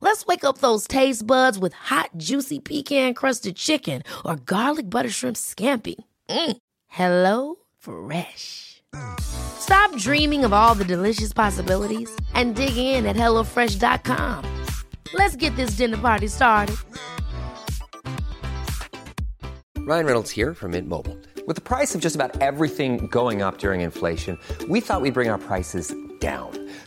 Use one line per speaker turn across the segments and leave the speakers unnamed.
Let's wake up those taste buds with hot, juicy pecan crusted chicken or garlic butter shrimp scampi. Mm. Hello Fresh. Stop dreaming of all the delicious possibilities and dig in at HelloFresh.com. Let's get this dinner party started.
Ryan Reynolds here from Mint Mobile. With the price of just about everything going up during inflation, we thought we'd bring our prices down.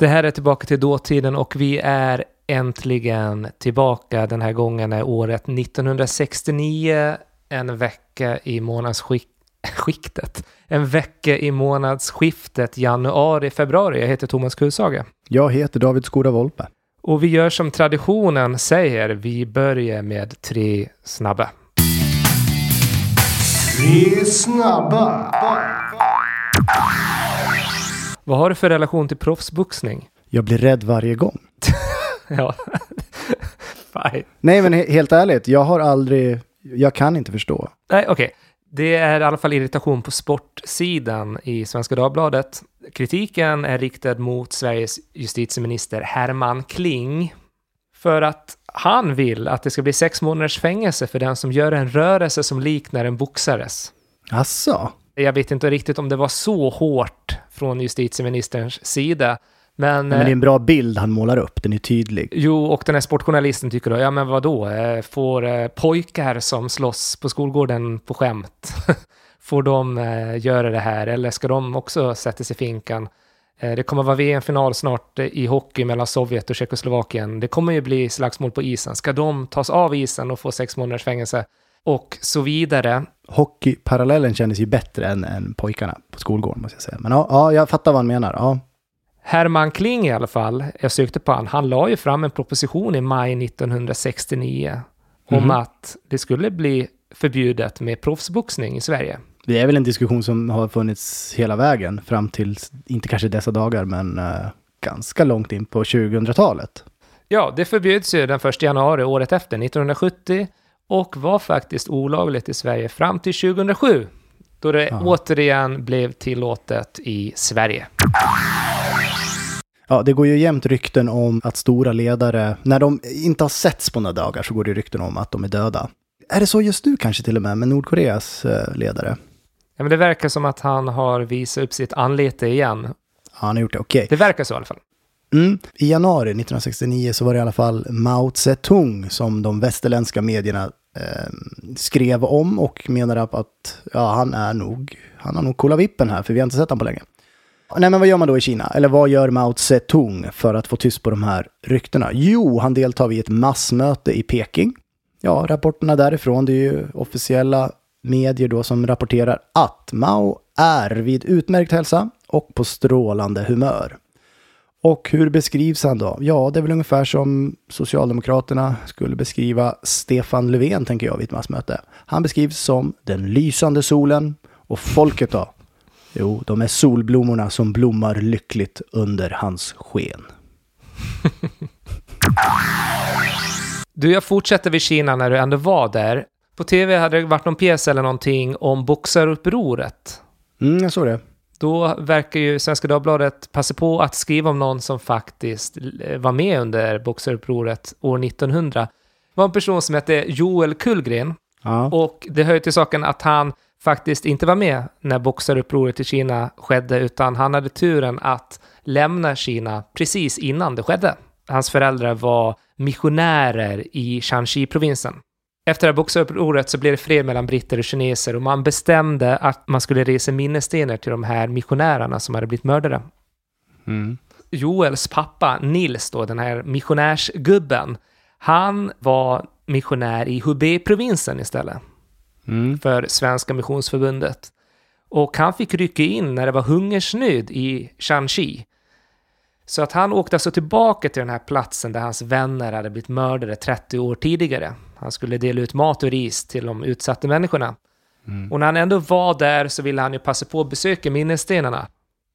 Det här är tillbaka till dåtiden och vi är äntligen tillbaka. Den här gången är året 1969, en vecka i månadsskiktet. En vecka i månadsskiftet januari-februari. Jag heter Thomas Kushage.
Jag heter David Skoda Volpe.
Och vi gör som traditionen säger, vi börjar med tre snabba.
Tre snabba.
Vad har du för relation till proffsboxning?
Jag blir rädd varje gång.
ja, fine.
Nej, men he- helt ärligt, jag har aldrig... Jag kan inte förstå.
Nej, okej. Det är i alla fall irritation på sportsidan i Svenska Dagbladet. Kritiken är riktad mot Sveriges justitieminister Herman Kling för att han vill att det ska bli sex månaders fängelse för den som gör en rörelse som liknar en boxares.
Asså?
Jag vet inte riktigt om det var så hårt från justitieministerns sida, men...
Men det är en bra bild han målar upp, den är tydlig.
Jo, och den här sportjournalisten tycker då, ja men vadå, Eh, får eh, pojkar som slåss på skolgården på skämt, får de eh, göra det här eller ska de också sättas i finkan? Eh, Det kommer vara VM-final snart eh, i hockey mellan Sovjet och Tjeckoslovakien. Det kommer ju bli slagsmål på isen. Ska de tas av isen och få sex månaders fängelse? Och så vidare.
Hockeyparallellen kändes ju bättre än, än pojkarna på skolgården, måste jag säga. Men ja, ja, jag fattar vad han menar. Ja.
Herman Kling i alla fall, jag sökte på han, han la ju fram en proposition i maj 1969 om
Mhm.
att det skulle bli förbjudet med proffsboxning i Sverige.
Det är väl en diskussion som har funnits hela vägen fram till, inte kanske dessa dagar, men eh, ganska långt in på 2000-talet.
Ja, det förbjöds ju den 1 januari året efter, 1970, och var faktiskt olagligt i Sverige fram till 2007, då det
Ja.
återigen blev tillåtet i Sverige.
Ja, det går ju jämt rykten om att stora ledare, när de inte har setts på några dagar så går det rykten om att de är döda. Är det så just nu kanske till och med med Nordkoreas eh, ledare?
Ja, men det verkar som att han har visat upp sitt anlete igen.
Ja, han har gjort det, okej.
Det verkar så i alla fall.
Mm. I januari 1969 så var det i alla fall Mao Zedong som de västerländska medierna eh, skrev om och menade att ja, han är nog, han har nog coola vippen här för vi har inte sett honom på länge. Nej, men vad gör man då i Kina? Eller vad gör Mao Zedong för att få tyst på de här ryktena? Jo, han deltar vid ett massmöte i Peking. Ja, rapporterna därifrån, det är ju officiella medier då som rapporterar att Mao är vid utmärkt hälsa och på strålande humör. Och hur beskrivs han då? Ja, det är väl ungefär som Socialdemokraterna skulle beskriva Stefan Löfven, tänker jag, vid ett massmöte. Han beskrivs som den lysande solen och folket då? Jo, de är solblommorna som blommar lyckligt under hans sken.
Du, jag fortsätter vid Kina när du ändå var där. På tv hade det varit någon pjäs eller någonting om boxarupproret.
Mm, jag såg det.
Då verkar ju Svenska Dagbladet passa på att skriva om någon som faktiskt eh, var med under boxarupproret år 1900. Det var en person som hette Joel Kullgren.
Ja.
Och det hör ju till saken att han faktiskt inte var med när boxarupproret i Kina skedde, utan han hade turen att lämna Kina precis innan det skedde. Hans föräldrar var missionärer i Shanxi-provinsen. Efter det här boxarupproret så blev det fred mellan britter och kineser och man bestämde att man skulle resa minnesstenar till de här missionärerna som hade blivit mördade.
Mm.
Joels pappa Nils då, den här missionärsgubben, han var missionär i Hubei-provinsen istället
Mm.
för Svenska Missionsförbundet. Och han fick rycka in när det var hungersnöd i Shanxi. Så att han åkte alltså tillbaka till den här platsen där hans vänner hade blivit mördade 30 år tidigare. Han skulle dela ut mat och ris till de utsatta människorna. Och när han ändå var där så ville han ju passa på att besöka minnesstenarna.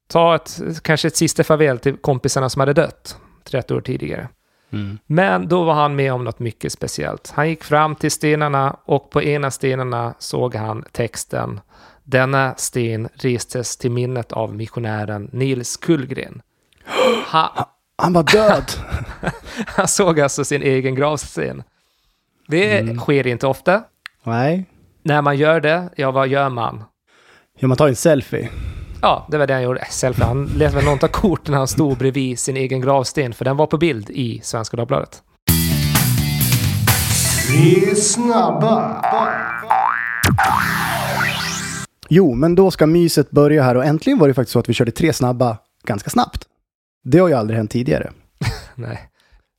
Ta ett, kanske ett sista farväl till kompisarna som hade dött 30 år tidigare.
Mm.
Men då var han med om något mycket speciellt. Han gick fram till stenarna och på ena stenarna såg han texten Denna sten restes till minnet av missionären Nils Kullgren. Han,
Han var död!
han såg alltså sin egen gravsten. Det sker inte ofta.
Nej.
När man gör det, ja vad gör man?
Ja, man tar en selfie.
Ja, det var det han gjorde. Äh, Selfie. Han lät väl någon ta kort när han stod bredvid sin egen gravsten, för den var på bild i Svenska Dagbladet.
Tre snabba.
Jo, men då ska myset börja här och äntligen var det faktiskt så att vi körde tre snabba ganska snabbt. Det har ju aldrig hänt tidigare.
Nej.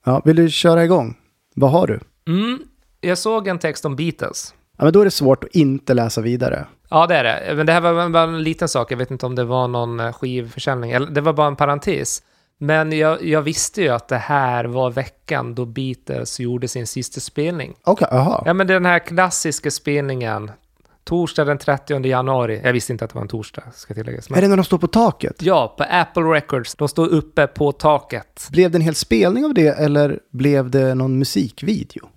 Ja, vill du köra igång? Vad har du?
Mm, jag såg en text om Beatles.
Ja, men då är det svårt att inte läsa vidare.
Ja, det är det. Men det här var bara en liten sak. Jag vet inte om det var någon eh, skivförsäljning. Det var bara en parentes. Men jag, jag visste ju att det här var veckan då Beatles gjorde sin sista spelning.
Okej, jaha.
Ja, men den här klassiska spelningen. Torsdag den 30 januari. Jag visste inte att det var en torsdag, ska tilläggas.
Är
Men
det när de står på taket?
ja, på Apple Records. De står uppe på taket.
Blev det en hel spelning av det eller blev det någon musikvideo?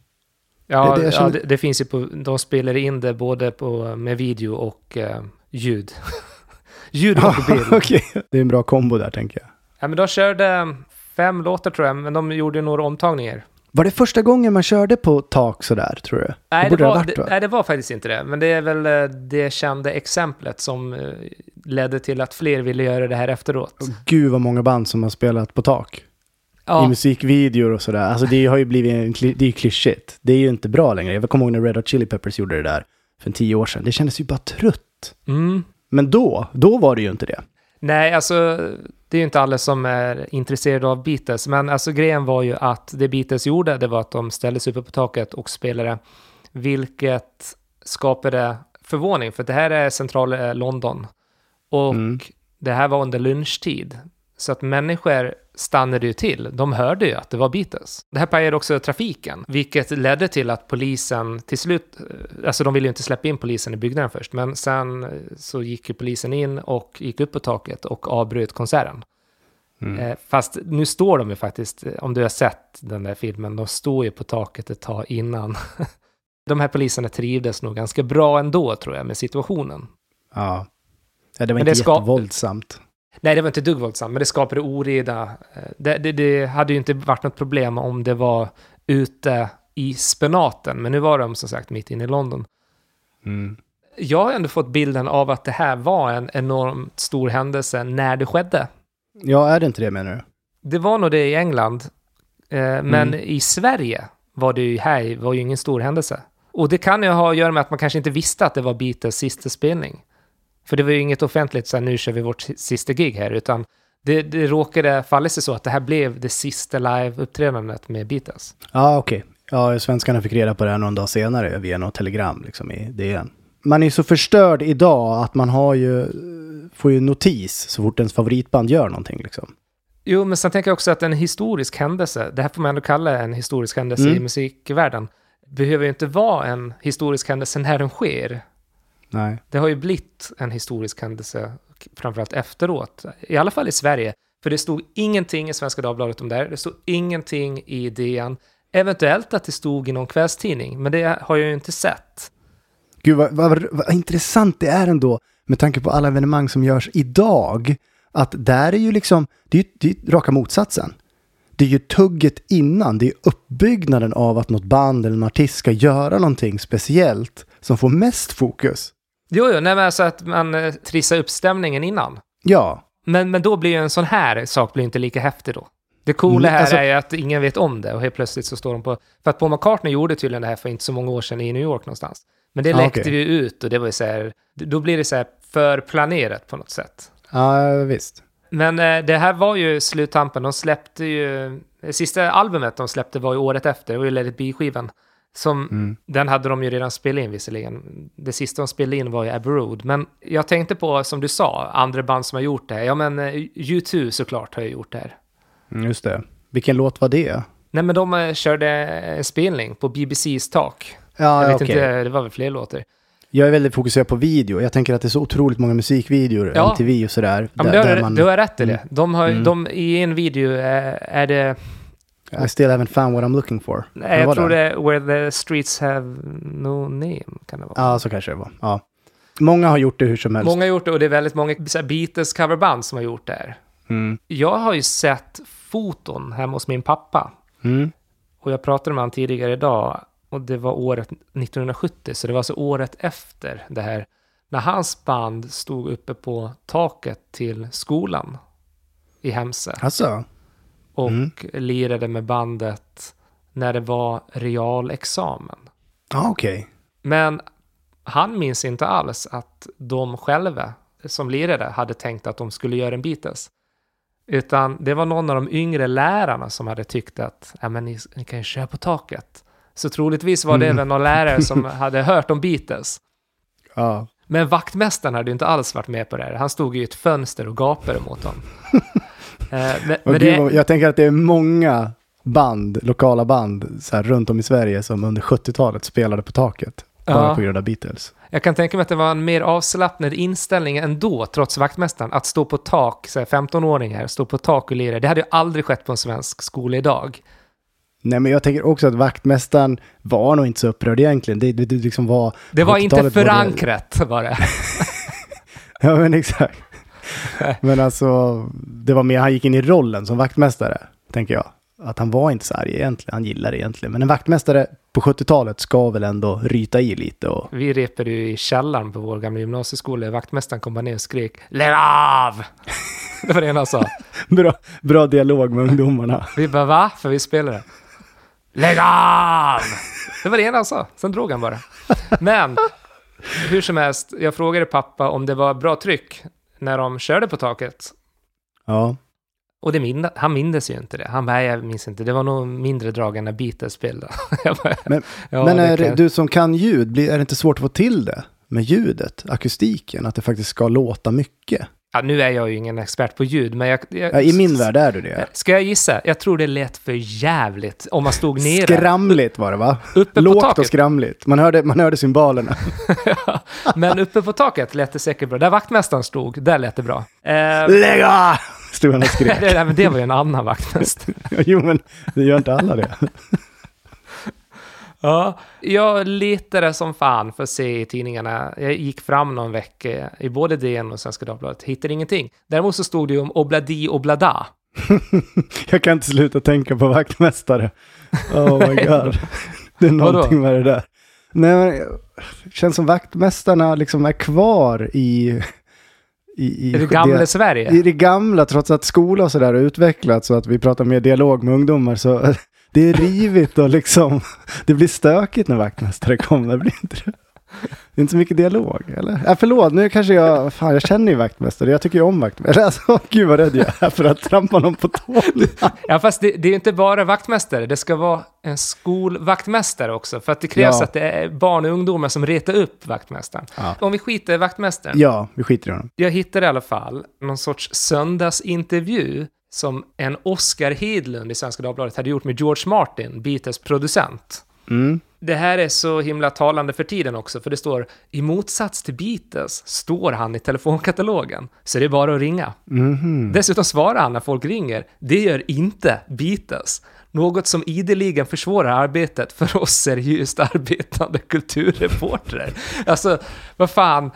Ja,
Det- det jag
ja
känner-
det, det finns ju på... De spelar in det både på, med video och eh, ljud. ljud och bild.
Okej, det är en bra kombo där tänker jag.
Ja, men de körde fem låtar tror jag, men de gjorde några omtagningar.
Var det första gången man körde på tak sådär, tror du?
Nej det,
ha
var,
varit,
det,
va?
nej, det var faktiskt inte det. Men det är väl eh, det kända exemplet som eh, ledde till att fler ville göra det här efteråt.
Gud vad många band som har spelat på tak. I
Ja,
musikvideor och sådär. Alltså det har ju blivit en, det är ju klyschigt. Det är ju inte bra längre. Jag kommer ihåg när Red Hot Chili Peppers gjorde det där för tio år sedan. Det kändes ju bara trött.
mm.
Men då, då var det ju inte det.
Nej, alltså det är ju inte alla som är intresserade av Beatles, men alltså grejen var ju att det Beatles gjorde, det var att de ställde sig uppe på taket och spelade, vilket skapade förvåning, för det här är centrala eh, London. Och
Mm.
det här var under lunchtid. Så att människor stannade ju till. De hörde ju att det var Beatles. Det här pajade också trafiken, vilket ledde till att polisen till slut, eh, alltså de ville ju inte släppa in polisen i byggnaden först, men sen eh, så gick ju polisen in och gick upp på taket och avbröt konserten. Eh, fast nu står de ju faktiskt, om du har sett den där filmen, de står ju på taket ett tag innan. de här poliserna trivdes nog ganska bra ändå, tror jag, med situationen.
Ja. ja det var
Men
inte
det
jättevåldsamt.
Nej, det var inte dugg våldsamt, men det skapade oreda. Eh, Det, det, det hade ju inte varit något problem om det var ute i spenaten, men nu var de som sagt mitt inne i London.
Mm.
Jag har ändå fått bilden av att det här var en enormt stor händelse när det skedde.
Ja, är det inte det menar du?
Det var nog det i England, eh, men
Mm.
i Sverige var det ju här var ju ingen stor händelse. Och det kan ju ha att göra med att man kanske inte visste att det var Beatles sista spelning. För det var ju inget offentligt så här, nu kör vi vårt si- sista gig här, utan det, det råkade falla sig så att det här blev det sista live-uppträdandet med Beatles.
Ja, okej. Ja, svenskarna fick reda på det här någon dag senare via något telegram liksom i DN. Man är så förstörd idag att man har ju, får ju notis så fort ens favoritband gör någonting liksom.
Jo, men sen tänker jag också att en historisk händelse, det här får man ändå kalla en historisk händelse
Mm.
i musikvärlden, behöver ju inte vara en historisk händelse när den sker.
Nej.
Det har ju blivit en historisk händelse, framförallt efteråt. I alla fall i Sverige. För det stod ingenting i Svenska Dagbladet om det här. Det stod ingenting i DN. Eventuellt att det stod i någon kvällstidning, men det har jag ju inte sett.
Gud vad, vad, vad intressant det är ändå med tanke på alla evenemang som görs idag. Att där är ju liksom, det är det är raka motsatsen. Det är ju tugget innan, det är uppbyggnaden av att något band eller en artist ska göra någonting speciellt som får mest fokus.
Jo, jo, nej, men alltså att man eh, trissar upp stämningen innan.
Ja,
Men, men då blir ju en sån här sak blir inte lika häftig då. Det coola
Mm,
här
alltså-
är ju att ingen vet om det och helt plötsligt så står de på... För att Paul McCartney gjorde tydligen det här för inte så många år sedan i New York någonstans. Men det
Ah,
läckte
okej.
ju ut och det var ju så här... Då blir det så här förplanerat på något sätt.
Ja, visst.
Men eh, det här var ju sluttampen. De släppte ju... Det sista albumet de släppte var ju året efter. Det var ju Let it be-skivan. Som,
Mm.
Den hade de ju redan spelat in visserligen. Det sista de spelade in var ju Abbey Road. Men jag tänkte på, som du sa, andra band som har gjort det här. Ja, men eh, U2 såklart har ju gjort det här.
Mm, Just det. Vilken låt var det?
Nej, men de eh, körde en spelning på BBCs tak.
Ja,
jag vet
okej.
inte, det var väl fler låtar.
Jag är väldigt fokuserad på video. Jag tänker att det är så otroligt många musikvideor,
Ja.
MTV och sådär.
Ja, men
där-
du,
där
har,
man-
du har rätt i det.
Mm.
De har,
Mm.
de, I en video är det...
I still haven't found what I'm looking for.
Nej, jag tror det är Where the streets have no name. Kan det vara.
Ja, så kanske det var. Ja. Många har gjort det hur som helst.
Många har gjort det och det är väldigt många Beatles coverband som har gjort det här.
Mm.
Jag har ju sett foton hemma hos min pappa.
Mm.
Och jag pratade med honom tidigare idag. Och det var året 1970, så det var alltså året efter det här. När hans band stod uppe på taket till skolan i Hemse.
Alltså,
Och
Mm.
lirade med bandet när det var realexamen.
ja okej.
Men han minns inte alls att de själva som lirade hade tänkt att de skulle göra en Beatles. Utan det var någon av de yngre lärarna som hade tyckt att ja, men ni, ni kan ju köra på taket. Så troligtvis var det
Mm.
någon lärare som hade hört om Beatles.
Ja.
Men vaktmästaren hade ju inte alls varit med på det här. Han stod i ett fönster och gapade mot dem. Eh, men, men det,
Jag tänker att det är många band, lokala band, så här, runt om i Sverige som under 70-talet spelade på taket. Bara
Ja.
på grund av Beatles.
Jag kan tänka mig att det var en mer avslappnad inställning ändå, trots vaktmästaren. Att stå på tak, så här 15-åringar, stå på tak och lira. Det hade ju aldrig skett på en svensk skola idag.
Nej, men jag tänker också att vaktmästaren var nog inte så upprörd egentligen. Det, det, det liksom var...
Det var inte
70-talet var det-
förankrat, var det.
Ja, men exakt. Men alltså, det var mer, han gick in i rollen som vaktmästare, tänker jag. Att han var inte så arg egentligen, han gillar det egentligen. Men en vaktmästare på 70-talet ska väl ändå ryta i lite och...
Vi repade ju i källaren på vår gamla gymnasieskola. Vaktmästaren kom bara ner och skrek ”Lägg av!” Det var det han sa.
Bra, bra dialog med ungdomarna.
Vi bara ”Va?” För vi spelade. ”Lägg av!” Det var det ena han sa. Sen drog han bara. Men, hur som helst, jag frågade pappa om det var bra tryck när de körde på taket.
Ja.
Och det minna, han mindes ju inte det. Han bara, "Nej, jag minns inte. Det var nog mindre drag än när Beatles spelade. Bara,
Men,
ja,
men är,
kan-
du som kan ljud, är det inte svårt att få till det? Med ljudet, akustiken, att det faktiskt ska låta mycket?
Ja, nu är jag ju ingen expert på ljud, men jag... jag
Ja, I min värld är du det.
Ska jag gissa? Jag tror det lät för jävligt om man stod nere.
Skramligt var det va?
Uppe på
Lågt
taket.
och skramligt. Man hörde, man hörde symbolerna.
Men uppe på taket lät det säkert bra. Där vaktmästaren stod, där lät det bra. Eh,
Lägg av! Stod han och skrek.
det, men det var ju en annan vaktmästare.
jo men det gör inte alla det.
Ja, jag letade som fan för att se i tidningarna. Jag gick fram någon vecka i både DN och Svenska Dagbladet, hittade ingenting. Däremot så stod det ju om Obladi Oblada.
Jag kan inte sluta tänka på vaktmästare. Oh my god. Det är någonting med det där. Nej, men det känns som vaktmästarna liksom är kvar i... I, i
I det gamla
det,
Sverige.
I det gamla, trots att skola och sådär har utvecklats så att vi pratar mer dialog med ungdomar så det är rivigt och liksom det blir stökigt när vaktmästare kommer, blir inte det? Det är inte så mycket dialog, eller? Ja, förlåt, nu kanske jag, fan jag känner ju vaktmästare, jag tycker ju om vaktmästare. Alltså, gud vad rädd jag är för att trampa någon på tårna.
Ja, fast det, det är ju inte bara vaktmästare. Det ska vara en skolvaktmästare också. För att det krävs
Ja.
att det är barn och ungdomar som retar upp vaktmästaren.
Ja.
Om vi skiter i vaktmästaren.
Ja, vi skiter i honom.
Jag hittade i alla fall någon sorts söndagsintervju som en Oscar Hedlund i Svenska Dagbladet hade gjort med George Martin, Beatles producent.
Mm.
Det här är så himla talande för tiden också, för det står i motsats till Beatles står han i telefonkatalogen, så det är bara att ringa.
Mhm.
Dessutom svarar han när folk ringer, det gör inte Beatles. Något som ideligen försvårar arbetet för oss seriöst arbetande kulturreportrar. Alltså, vad fan.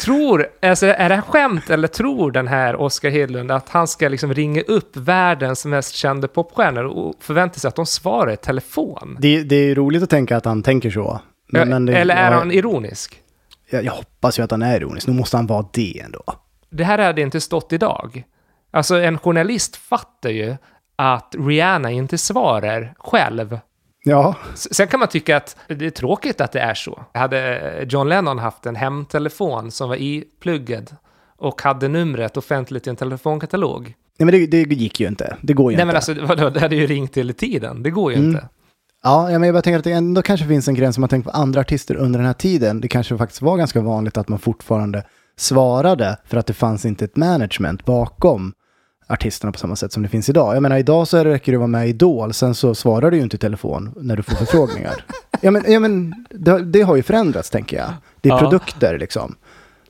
Tror, alltså är det skämt eller tror den här Oscar Hedlund att han ska liksom ringa upp världens mest kända popstjärnor och förvänta sig att de svarar i telefon?
Det, det är roligt att tänka att han tänker så. Men, men det,
eller är
ja,
han ironisk?
jag, jag hoppas ju att han är ironisk, nu måste han vara det ändå.
det här hade inte stått idag. Alltså en journalist fattar ju att Rihanna inte svarar själv.
Ja,
Sen kan man tycka att det är tråkigt att det är så. Hade John Lennon haft en hemtelefon som var ipluggad och hade numret offentligt i en telefonkatalog.
Nej, men det, det gick ju inte. Det går ju
Nej
inte.
men alltså, vadå, det hade ju ringt hela tiden. Det går ju
Mm.
inte.
Ja, ja, men jag bara tänker att det ändå kanske finns en gräns om man tänker på andra artister under den här tiden. Det kanske faktiskt var ganska vanligt att man fortfarande svarade för att det fanns inte ett management bakom artisterna på samma sätt som det finns idag. Jag menar, idag så räcker det att vara med i Idol, sen så svarar du ju inte i telefon när du får förfrågningar. ja, men, ja, men det, det har ju förändrats, tänker jag. Det är
Ja.
produkter, liksom.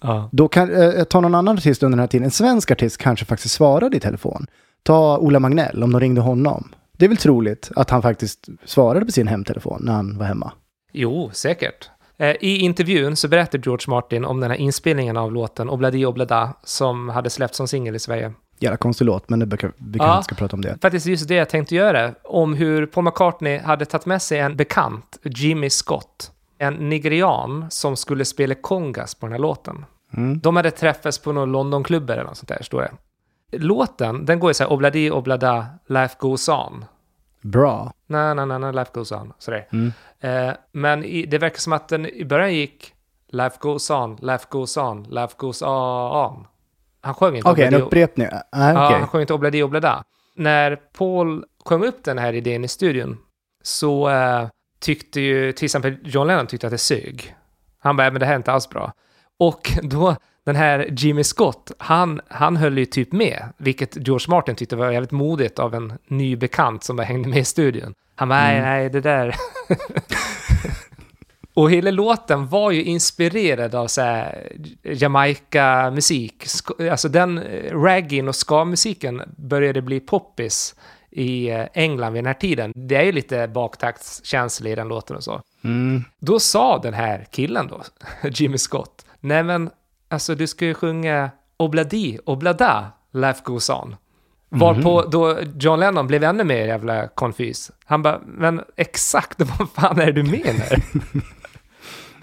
Ja.
Då kan, eh, ta någon annan artist under den här tiden, en svensk artist kanske faktiskt svarade i telefon. Ta Ola Magnell, om de ringde honom. Det är väl troligt att han faktiskt svarade på sin hemtelefon när han var hemma.
Jo, säkert. Eh, I intervjun så berättar George Martin om den här inspelningen av låten Obladi Oblada som hade släppts som singel i Sverige.
Jävla konstig låt, men det brukar, vi kanske
Ja.
ska prata om det.
Faktiskt just det jag tänkte göra, om hur Paul McCartney hade tagit med sig en bekant, Jimmy Scott, en nigerian som skulle spela kongas på den här låten.
Mm.
De hade träffats på någon Londonklubb eller något sånt där, står det. Låten, den går ju så här, Obladi Oblada, Life Goes On.
Bra.
Na, na, na, na, life goes on. Sådär.
Mm.
Eh, men i, det verkar som att den i början gick Life goes on, life goes on, life goes on. Han sjöng inte
Okej, en
Obladi-
upprepning. Nej,
Ja,
okej.
han sjöng inte Obladi Oblada. När Paul sjöng upp den här idén i studion så eh, tyckte ju till exempel John Lennon tyckte att det sög. Han bara, "Ja, men det här är inte alls bra. Och då, den här Jimmy Scott, han, han höll ju typ med, vilket George Martin tyckte var jävligt modigt av en ny bekant som bara hängde med i studion. Han bara, nej, nej, det där... Och hela låten var ju inspirerad av så Jamaica-musik. Alltså den eh, raggin och ska-musiken började bli poppis i eh, England vid den här tiden. Det är ju lite baktaktskänsla i den låten och så.
Mm.
Då sa den här killen då, Jimmy Scott, nej men alltså du ska ju sjunga Obladi, Oblada, Life Goes On. Varpå då John Lennon blev ännu mer jävla konfys. Han bara, men exakt vad fan är det du menar?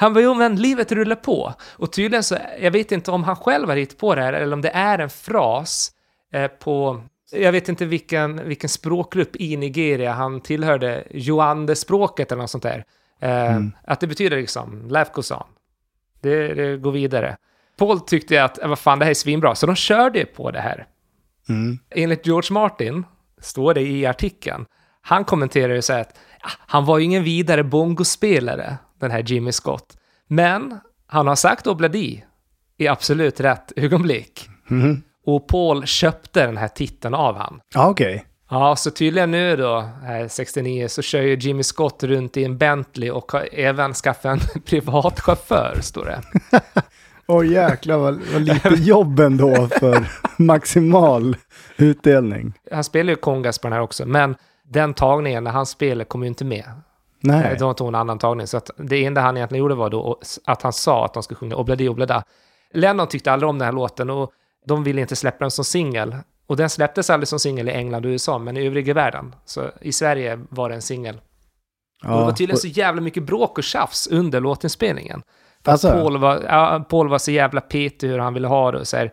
Han bara, jo men livet rullar på. Och tydligen så, jag vet inte om han själv har hittat på det här eller om det är en fras eh, på, jag vet inte vilken, vilken språkgrupp i Nigeria han tillhörde, Joande-språket eller något sånt där. Eh, Att det betyder liksom, on. Det, det går vidare. Paul tyckte att, vad fan, det här är svinbra, så de körde på det här.
Mm.
Enligt George Martin, står det i artikeln, han kommenterar ju så här att ja, han var ju ingen vidare bongospelare, den här Jimmy Scott. Men han har sagt Obladi i absolut rätt ögonblick.
Mhm.
Och Paul köpte den här titeln av han.
Ja, okej.
Ja, så tydligen nu då, här 69, så kör ju Jimmy Scott runt i en Bentley och har även skaffat en privatchaufför, står det.
Åh jäklar vad, vad lite jobb ändå för maximal utdelning.
Han spelar ju kongas på den här också, men den tagningen när han spelar kommer ju inte med.
Nej.
De tog en annan tagning, så att det enda han egentligen gjorde var då att han sa att de skulle sjunga Obladi Oblada. Lennon tyckte aldrig om den här låten och de ville inte släppa den som singel. Och den släpptes aldrig som singel i England och USA, men i övriga världen. Så i Sverige var det en singel. och det var tydligen
och-
så jävla mycket bråk och tjafs under låtinspelningen. För att
Alltså?
Paul, var, ja, Paul var så jävla petig hur han ville ha det och så här.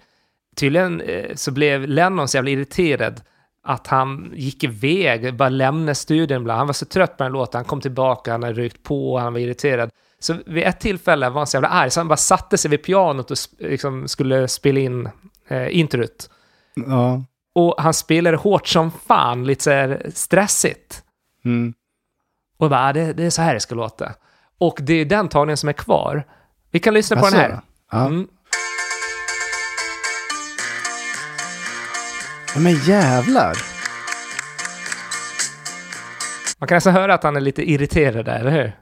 Tydligen eh, så blev Lennon så jävla irriterad att han gick iväg, bara lämnade studion ibland. Han var så trött på den låten, han kom tillbaka, han hade ryckt på, han var irriterad. Så vid ett tillfälle var han så jävla arg, så han bara satte sig vid pianot och liksom skulle spela in eh, introt.
Ja.
Och han spelade hårt som fan, lite så stressigt.
Mm.
Och jag bara, ah, det, det är så här det ska låta. Och det är den tagningen som är kvar. Vi kan lyssna på
Jaså?
den här.
Ja.
Mm.
Men jävlar.
Man kan nästan höra att han är lite irriterad där, eller hur?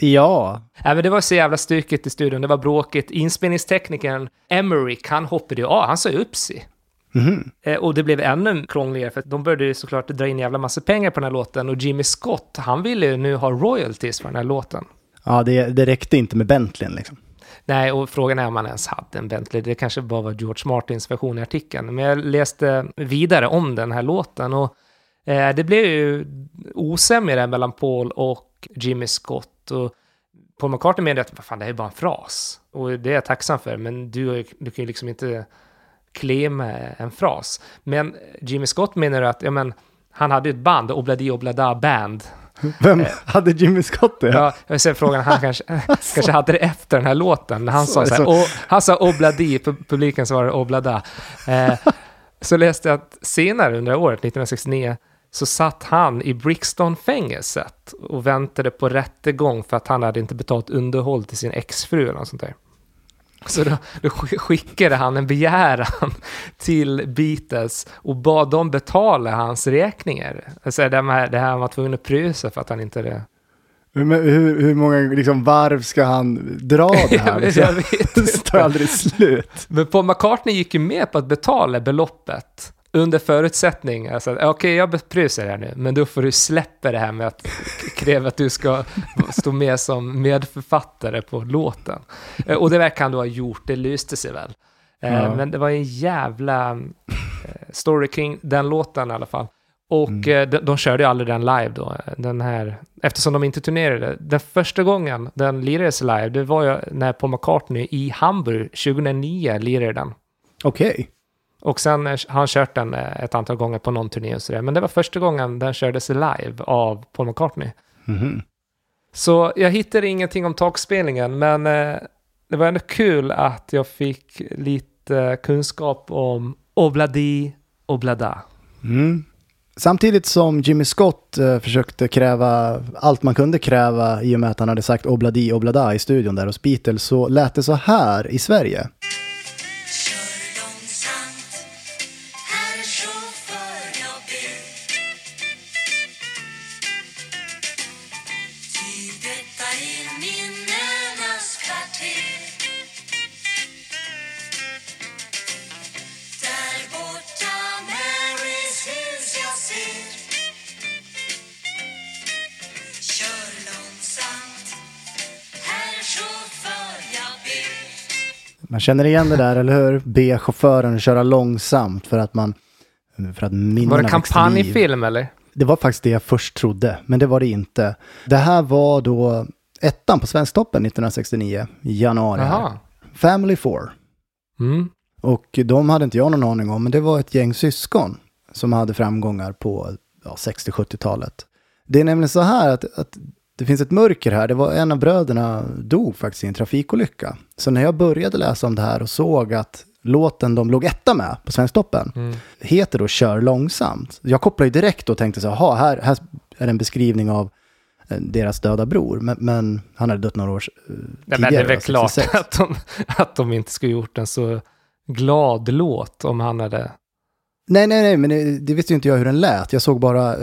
Ja.
Nej, men det var så jävla stökigt i studion, det var bråkigt. Inspelningsteknikern Emmerich, han hoppade ju av, han sa ju upp sig.
Mhm.
Eh, och det blev ännu krångligare, för de började ju såklart dra in jävla massa pengar på den här låten. Och Jimmy Scott, han ville ju nu ha royalties för den här låten.
Ja, det, det räckte inte med Bentleyn liksom.
Nej, och frågan är om han ens hade en Bentley. Det kanske bara var George Martins version i artikeln. Men jag läste vidare om den här låten och eh, det blev ju osämja mellan Paul och Jimmy Scott. Och Paul McCartney menade att fan, det här är bara en fras. Och det är jag tacksam för, men du, du kan ju liksom inte klämma en fras. Men Jimmy Scott menar att ja, men, han hade ju ett band, Obladi Oblada Band.
Vem hade Jimmy Scott det?
Ja, jag ser frågan, han kanske, kanske hade det efter den här låten. Han sa, så här,
Så-
"Å- han sa Obladi, pu- publiken svarade Oblada. Eh, så läste jag att senare under året, 1969, så satt han i Brixton-fängelset och väntade på rättegång för att han hade inte betalt underhåll till sin exfru eller något sånt där. Så då, då sk- skickade han en begäran till Beatles och bad dem betala hans räkningar. Alltså det här, det här han var tvungen att pröjsa för att han inte hade...
Men hur, hur många liksom, varv ska han dra det här?
Jag vet
det tar aldrig slut.
Men Paul McCartney gick ju med på att betala beloppet under förutsättning, alltså okej jag pröjsar det här nu, men då får du släppa det här med att kräva att du ska stå med som medförfattare på låten. Eh, Och det verkar han då ha gjort, det lyste sig väl. Eh,
Ja.
Men det var en jävla eh, story kring den låten i alla fall. Och eh, de, de körde ju aldrig den live då, den här, eftersom de inte turnerade. Den första gången den lirades live, det var ju när Paul McCartney i Hamburg 2009 lirade den.
Okej.
Och sen har han kört den eh, ett antal gånger på någon turné och sådär. Men det var första gången den kördes live av Paul McCartney.
Mhm.
Så jag hittade ingenting om takspelningen, men eh, det var ändå kul att jag fick lite kunskap om Obladi Oblada.
Mm. Samtidigt som Jimmy Scott eh, försökte kräva allt man kunde kräva i och med att han hade sagt obladi oblada i studion där hos Beatles så lät det så här i Sverige. Man känner igen det där, eller hur? Be chauffören köra långsamt för att man... För att
Var det kampanjfilm eller?
Det var faktiskt det jag först trodde, men det var det inte. Det här var då ettan på Svensktoppen 1969, i januari.
Jaha.
Family Four.
Mm.
Och de hade inte jag någon aning om, men det var ett gäng syskon som hade framgångar på ja, 60-70-talet. Det är nämligen så här att, att det finns ett mörker här. Det var en av bröderna dog faktiskt i en trafikolycka. Så när jag började läsa om det här och såg att låten de låg etta med på Svensktoppen
Mm.
heter då Kör långsamt. Jag kopplade ju direkt och tänkte så här, "Jaha, här, här är en beskrivning av eh, deras döda bror. Men, men han hade dött några år eh, tidigare.
men det är väl
då,
klart
66.
att de, att de inte skulle gjort en så glad låt om han hade...
Nej, nej, nej, men det, det visste ju inte jag hur den lät. Jag såg bara eh,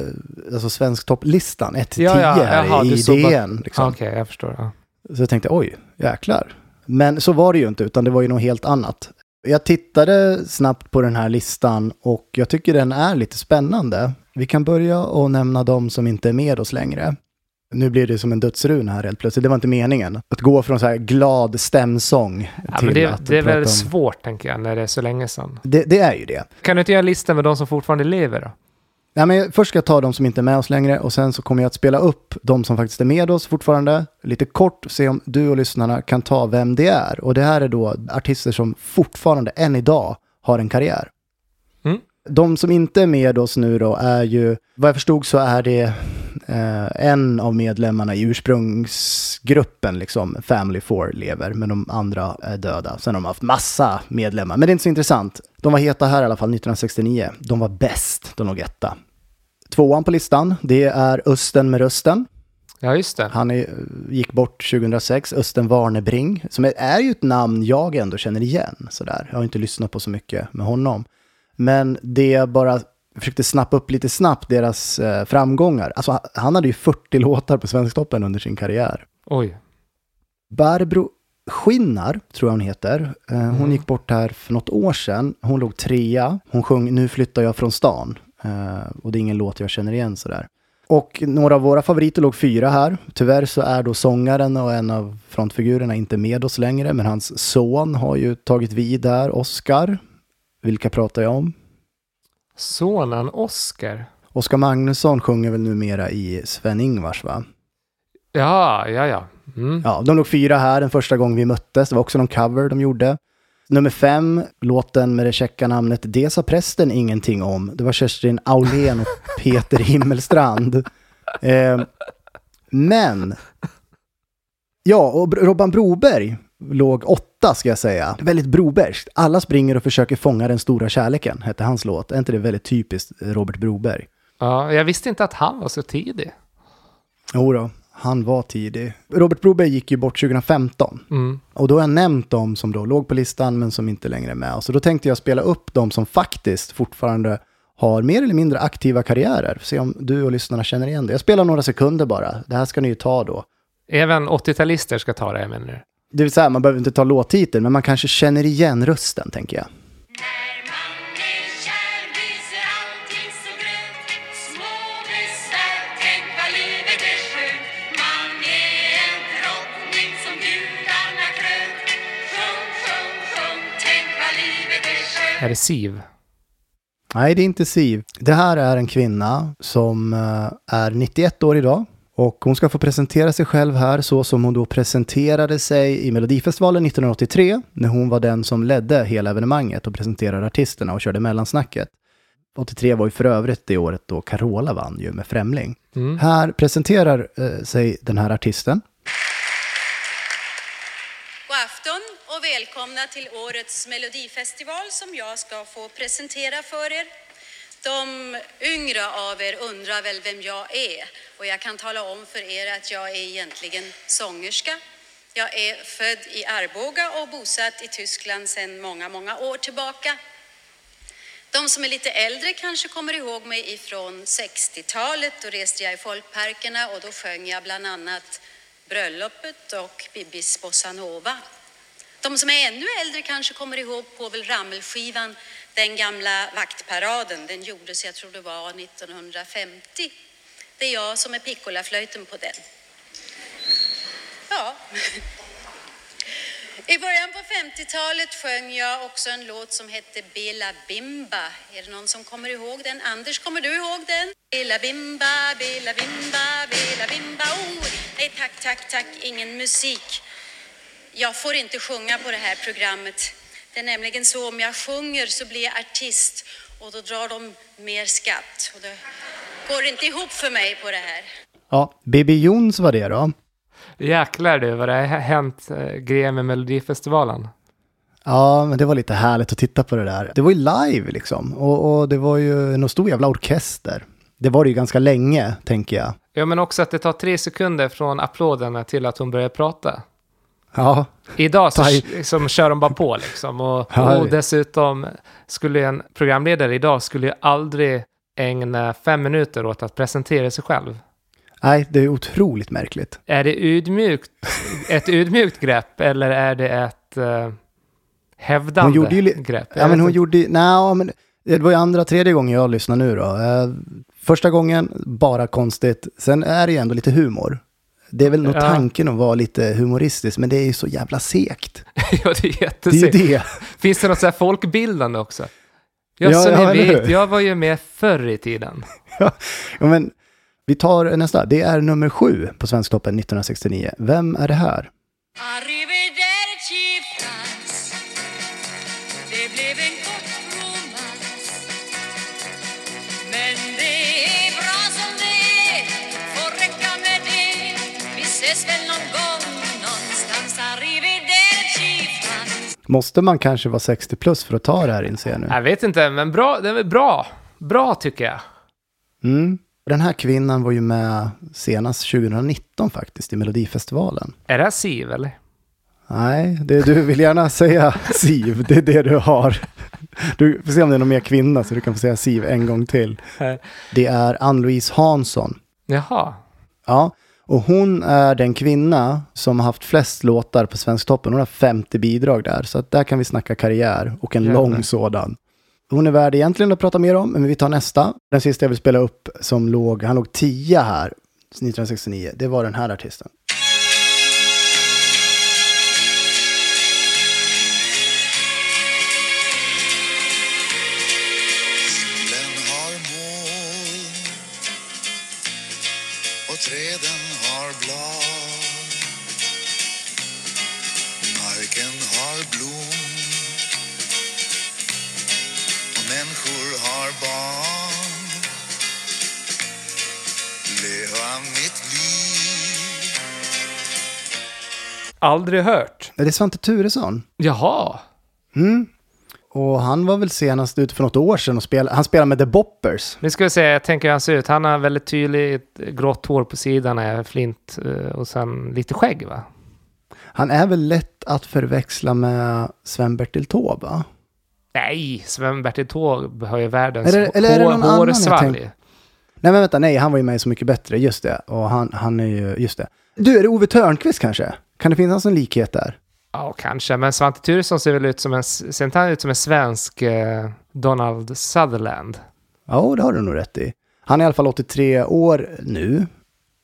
alltså, svensk topplistan, 1 till 10
Ja, ja,
här
jaha,
i
bara-
DN. Liksom.
Okej, jag förstår. Ja.
Så jag tänkte, oj, jäklar. Men så var det ju inte, utan det var ju något helt annat. Jag tittade snabbt på den här listan och jag tycker den är lite spännande. Vi kan börja och nämna de som inte är med oss längre. Nu blir det som en dödsruna här helt plötsligt. Det var inte meningen. Att gå från så här glad stämsång
Ja,
till
men det,
att
det är
prata
väl
om...
svårt, tänker jag, när det är så länge sedan.
Det, det är ju det.
Kan du inte göra en lista med de som fortfarande lever då?
Ja, men först ska jag ta de som inte är med oss längre och sen så kommer jag att spela upp de som faktiskt är med oss fortfarande. Lite kort, se om du och lyssnarna kan ta vem det är. Och det här är då artister som fortfarande än idag har en karriär. De som inte är med oss nu då är ju, vad jag förstod så är det eh, en av medlemmarna i ursprungsgruppen, liksom Family Four lever, men de andra är döda. Sen har de haft massa medlemmar, men det är inte så intressant. De var heta här i alla fall 1969. De var bäst, de låg etta. Tvåan på listan, det är Östen med rösten.
Ja, just det.
Han är, gick bort 2006, Östen Warnebring, som är, är ju ett namn jag ändå känner igen. Sådär. Jag har inte lyssnat på så mycket med honom. Men det jag bara försökte snappa upp lite snabbt, deras eh, framgångar. Alltså, han- hade ju 40 låtar på Svensktoppen under sin karriär.
Oj.
Barbro Skinnar, tror jag hon heter. Eh, Hon
Mm.
gick bort här för något år sedan. Hon låg trea. Hon sjöng Nu flyttar jag från stan. Eh, och det är ingen låt jag känner igen sådär. Och några av våra favoriter låg fyra här. Tyvärr så är då sångaren och en av frontfigurerna inte med oss längre. Men hans son har ju tagit vid där, Oscar. Vilka pratar jag om?
Sonen Oscar.
Oskar Magnusson sjunger väl numera i Sven-Ingvars va?
Ja, ja, ja. Mm.
Ja, de låg fyra här den första gången vi möttes. Det var också någon cover de gjorde. Nummer fem, låten med det käcka namnet Det sa prästen ingenting om. Det var Kerstin Aulén och Peter Himmelstrand. Eh, men, ja, och Robban Broberg låg åtta ska jag säga. Väldigt Brobergskt. Alla springer och försöker fånga den stora kärleken, hette hans låt. Är inte det väldigt typiskt Robert Broberg?
Ja, jag visste inte att han var så tidig.
Jo då, han var tidig. Robert Broberg gick ju bort 2015.
Mm.
Och då har jag nämnt dem som då låg på listan men som inte längre är med. Så då tänkte jag spela upp de som faktiskt fortfarande har mer eller mindre aktiva karriärer. Se om du och lyssnarna känner igen det. Jag spelar några sekunder bara. Det här ska ni ju ta då.
Även 80-talister ska ta det, menar du?
Det vill säga, man behöver inte ta låttiteln, men man kanske känner igen rösten, tänker jag.
Är det Siv?
Nej, det är inte Siv. Det här är en kvinna som eh, är 91 år idag. Och hon ska få presentera sig själv här så som hon då presenterade sig i Melodifestivalen 1983 när hon var den som ledde hela evenemanget och presenterade artisterna och körde mellansnacket. 83 var ju för övrigt det året då Carola vann ju med Främling. Här presenterar eh, sig den här artisten.
God afton och välkomna till årets melodifestival som jag ska få presentera för er. De yngre av er undrar väl vem jag är och jag kan tala om för er att jag är egentligen sångerska. Jag är född i Arboga och bosatt i Tyskland sedan många, många år tillbaka. De som är lite äldre kanske kommer ihåg mig ifrån 60-talet. Då reste jag i folkparkerna och då sjöng jag bland annat Bröllopet och Bibis Bossa Nova. De som är ännu äldre kanske kommer ihåg Povel Ramel-skivan den gamla vaktparaden. Den gjordes, jag tror det var 1950. Det är jag som är piccolaflöjten på den. Ja. I början på 50-talet sjöng jag också en låt som hette Bela Bimba. Är det någon som kommer ihåg den? Anders, kommer du ihåg den? Bela Bimba, Bela Bimba, Bela Bimba. Oh, nej tack, tack, tack, ingen musik. Jag får inte sjunga på det här programmet. Det är nämligen så om jag sjunger så blir jag artist och då drar de mer skatt. Och det går inte ihop för mig på det här.
Ja, Bibi Jones var det då.
Jäklar du, vad det har hänt eh, grejer med Melodifestivalen.
Ja, men det var lite härligt att titta på det där. Det var ju live liksom. Och, och det var ju en stor jävla orkester. Det var det ju ganska länge, tänker jag.
Ja, men också att det tar tre sekunder från applåderna till att hon börjar prata.
Ja,
Idag så liksom, kör de bara på liksom. Och, och dessutom skulle en programledare idag skulle ju aldrig ägna fem minuter åt att presentera sig själv.
nej, det är otroligt märkligt.
Är det udmjukt, ett udmjukt grepp eller är det ett uh, hävdande
Hon gjorde ju
grepp?
Ja, men hon
inte.
gjorde nej, men det var ju andra, tredje gången jag lyssnar nu då. Eh, första gången, bara konstigt. Sen är det ju ändå lite humor. Det är väl nog
Ja.
tanken att vara lite humoristisk, men det är ju så jävla sekt.
ja, det är
Det är
jättesegt.
det.
Finns det något så här folkbildande också? Ja,
Ja,
så
ja,
ni vet, jag var ju med förr i tiden.
Ja, men vi tar nästa. Det är nummer sju på Svensktoppen 1969. Vem är det här?
Arrivederci
Måste man kanske vara 60 plus för att ta det här inser jag nu?
Jag vet inte, men bra, det är bra. Bra tycker jag.
Mm. Den här kvinnan var ju med senast 2019 faktiskt i Melodifestivalen.
Är det här Siv eller?
Nej, det, du vill gärna säga Siv, det är det du har. Du får se om det är någon mer kvinna så du kan få säga Siv en gång till. Det är Ann-Louise Hansson.
Jaha.
Ja, och hon är den kvinna som har haft flest låtar på Svensktoppen. Hon har 50 bidrag där, så att där kan vi snacka karriär och en
Jävlar.
lång sådan. Hon är värd egentligen att prata mer om, men vi tar nästa. Den sista jag vill spela upp som låg, han låg 10 här 1969, det var den här artisten.
Träden
Aldrig hört.
Är det Svante Turesson?
Jaha.
Mm. Och han var väl senast ute för något år sedan och spelade, han spelade med The Boppers.
Nu ska vi se, jag tänker hur han ser ut. Han har väldigt tydligt grått hår på sidan, är flint eh, och sen lite skägg va?
Han är väl lätt att förväxla med Sven-Bertil Taube, va?
Nej, Sven-Bertil Taube har ju världens
Eller- eller är det någon
hårsvalg.
Nej men vänta, nej, han var ju med i Så Mycket Bättre, just det. Och han, han är ju, just det. Du, är det Ove Thörnqvist kanske? Kan det finnas en likhet där?
Ja, kanske. Men Svante Thuresson ser väl ut som en, ser han ut som en svensk eh, Donald Sutherland?
Ja, det har du nog rätt i. Han är i alla fall 83 år nu.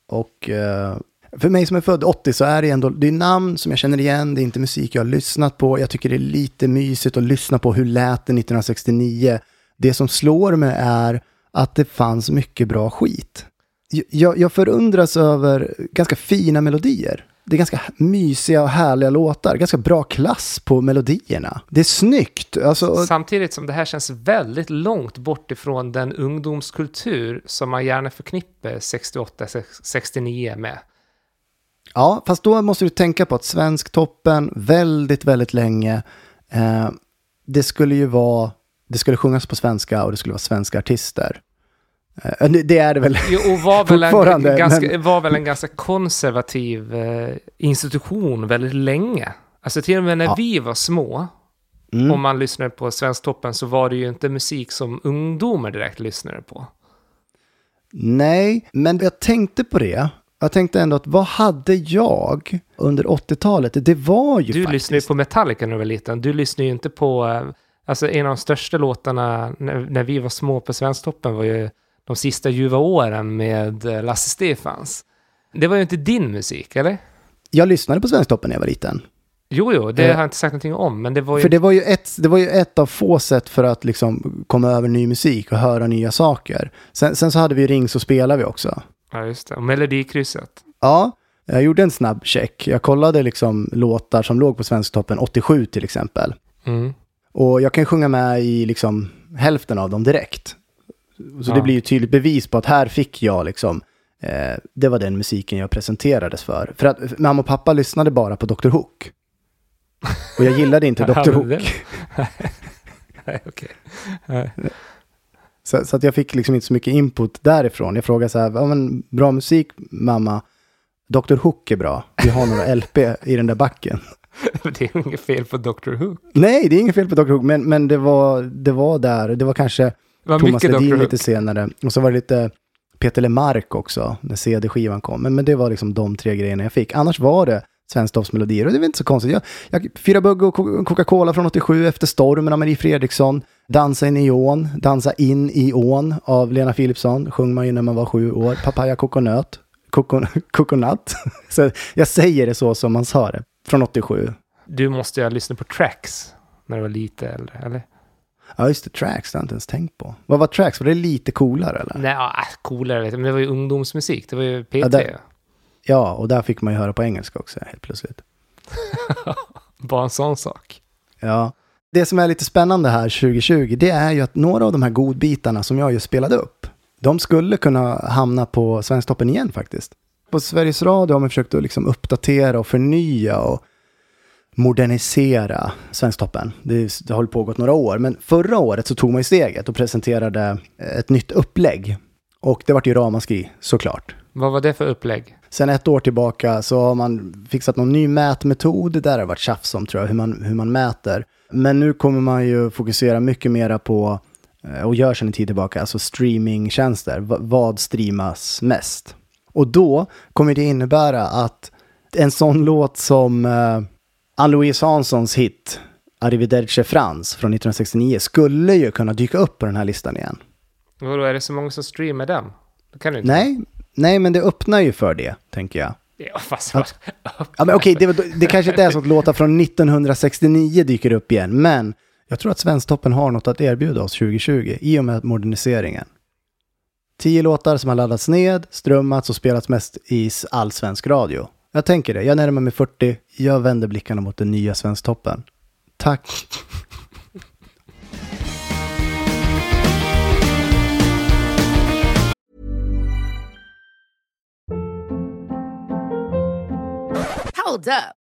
Och eh, för mig som är född 80 så är det ändå, det är namn som jag känner igen, det är inte musik jag har lyssnat på. Jag tycker det är lite mysigt att lyssna på hur lät det 1969. Det som slår mig är att det fanns mycket bra skit. Jag, jag förundras över ganska fina melodier. Det är ganska mysiga och härliga låtar, ganska bra klass på melodierna. Det är snyggt. Alltså,
Samtidigt som det här känns väldigt långt bort ifrån den ungdomskultur som man gärna förknippar 68-69 med.
Ja, fast då måste du tänka på att Svensktoppen väldigt, väldigt länge, eh, det skulle ju vara, det skulle sjungas på svenska och det skulle vara svenska artister. Eh, det- är det väl
Jo, och var väl, en, ganska,
men-
var väl en ganska konservativ eh, institution väldigt länge. Alltså till och med när
Ja.
vi var små,
Mm.
om man lyssnade på Svensktoppen så var det ju inte musik som ungdomar direkt lyssnade på.
Nej, men jag tänkte på det. Jag tänkte ändå att vad hade jag under 80-talet? Det var ju
Du
faktiskt...
lyssnade ju på Metallica när du var liten. Du lyssnade ju inte på... eh, Alltså en av de största låtarna när, när vi var små på Svensktoppen var ju de sista ljuva åren med eh, Lasse Stefans. Det var ju inte din musik, eller?
Jag lyssnade på Svensktoppen när jag var liten.
Jo, jo, det
Eh,
har jag inte sagt någonting om, men det var ju...
För det var, ju ett, det var ju ett av få sätt för att liksom komma över ny musik och höra nya saker. Sen, sen så hade vi Ring så spelar vi också.
Ja, just det. Och Melodikrysset.
Ja, jag gjorde en snabb check. Jag kollade liksom låtar som låg på Svensktoppen 87 till exempel.
Mm.
Och jag kan ju sjunga med i liksom hälften av dem direkt. Så
Ja.
det blir ju tydligt bevis på att här fick jag liksom, eh, det var den musiken jag presenterades för. För att mamma och pappa lyssnade bara på Dr. Hook. Och jag gillade inte Dr. Hook.
Nej, okej.
Så, så att jag fick liksom inte så mycket input därifrån. Jag frågade så här, ja, men, bra musik mamma, Dr. Hook är bra. Vi har några LP i den där backen.
Det är inget fel på Dr. Who.
Nej, det är inget fel på Dr. Hook, men, men det, var, det var där. Det var kanske
var
Thomas
mycket
Ledin lite senare. Och så var det lite Peter Lemark också, när CD-skivan kom. Men, men det var liksom de tre grejerna jag fick. Annars var det Svensktops melodier och det var inte så konstigt. Jag, jag, Fyra Bugg och Co- Coca-Cola från 87, Efter stormen av Marie Fredriksson, Dansa in i ån, Dansa in i ån av Lena Philipsson, sjöng man ju när man var sju år. Papaya Coconut, Coco- Coconut. så jag säger det så som man sa det, från 87.
Du måste ju ha lyssnat på tracks när du var lite äldre, eller?
Ja, just det, Tracks, det har jag inte ens tänkt på. Vad var Tracks? Var det lite coolare eller?
Nej, ja, coolare vet jag, men det var ju ungdomsmusik. Det var ju P3.
Ja, där- Ja, och där fick man ju höra på engelska också helt plötsligt.
Bara en sån sak.
Ja. Det som är lite spännande här 2020, det är ju att några av de här godbitarna som jag just spelade upp, de skulle kunna hamna på Svensktoppen igen faktiskt. På Sveriges Radio har man försökt att liksom uppdatera och förnya och modernisera Svensktoppen. Det, det har hållit pågått några år, men förra året så tog man ju steget och presenterade ett nytt upplägg. Och det vart ju ramaskri, såklart.
Vad var det för upplägg?
Sen ett år tillbaka så har man fixat någon ny mätmetod. Där har det varit tjafs om tror jag, hur man, hur man mäter. Men nu kommer man ju fokusera mycket mera på, eh, och gör sedan en tid tillbaka, alltså streamingtjänster. V- vad streamas mest? Och då kommer det innebära att en sån låt som eh, Ann-Louise Hanssons hit Arrivederci Frans från 1969 skulle ju kunna dyka upp på den här listan igen.
Vadå, är det så många som streamar den? Det kan du inte.
Nej, nej men det öppnar ju för det, tänker jag.
Ja, fast...
Ja, men okej, det, det kanske inte är så att låtar från 1969 dyker upp igen, men jag tror att Svensktoppen har något att erbjuda oss 2020 i och med moderniseringen. Tio låtar som har laddats ned, strömmats och spelats mest i s- all svensk radio. Jag tänker det. Jag närmar mig 40. Jag vänder blickarna mot den nya Svensktoppen. Tack!
Hold up.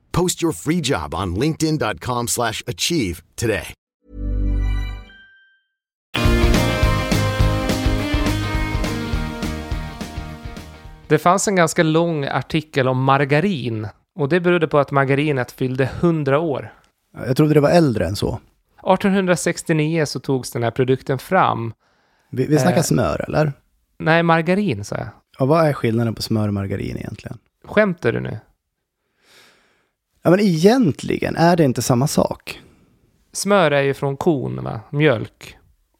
Post your free job on linkedin.com/achieve slash achieve today.
Det fanns en ganska lång artikel om margarin och det berodde på att margarinet fyllde 100 år.
Jag trodde det var äldre än så.
1869 så togs den här produkten fram.
Vi, vi snackar
Eh.
smör, eller?
Nej, margarin sa jag.
Och vad är skillnaden på smör och margarin egentligen?
Skämtar du nu?
Ja, men egentligen är det inte samma sak.
Smör är ju från kon, va? Mjölk.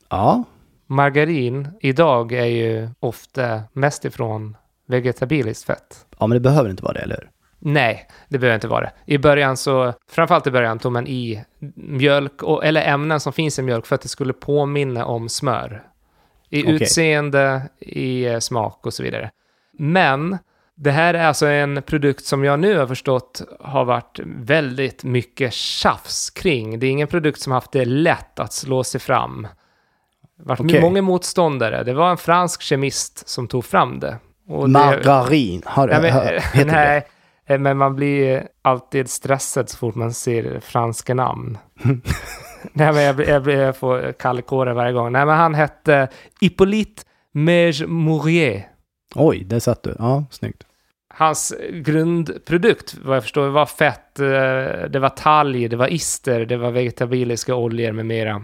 Ja,
Margarin idag är ju ofta mest ifrån vegetabiliskt fett.
ja men det behöver inte vara det, eller hur?
Nej, det behöver inte vara det. I början så, framförallt i början tog man i mjölk, och, eller ämnen som finns i mjölk för att det skulle påminna om smör. I
Okej.
utseende, i eh, smak och så vidare. Men det här är alltså en produkt som jag nu har förstått har varit väldigt mycket tjafs kring. Det är ingen produkt som haft det lätt att slå sig fram. Det har varit
Okej.
många motståndare. Det var en fransk kemist som tog fram det. Och
Margarin, har det,
Ja, men,
hör- heter det?
nej, eh, men man blir alltid stressad så fort man ser franska namn. nej, men jag, jag, jag får kallkårar varje gång. Nej, men han hette Hippolyte Merge Mourier.
Oj, där satt du. Ja, snyggt.
Hans grundprodukt, vad jag förstår, var fett, eh, det var talg, det var ister, det var vegetabiliska oljor med mera.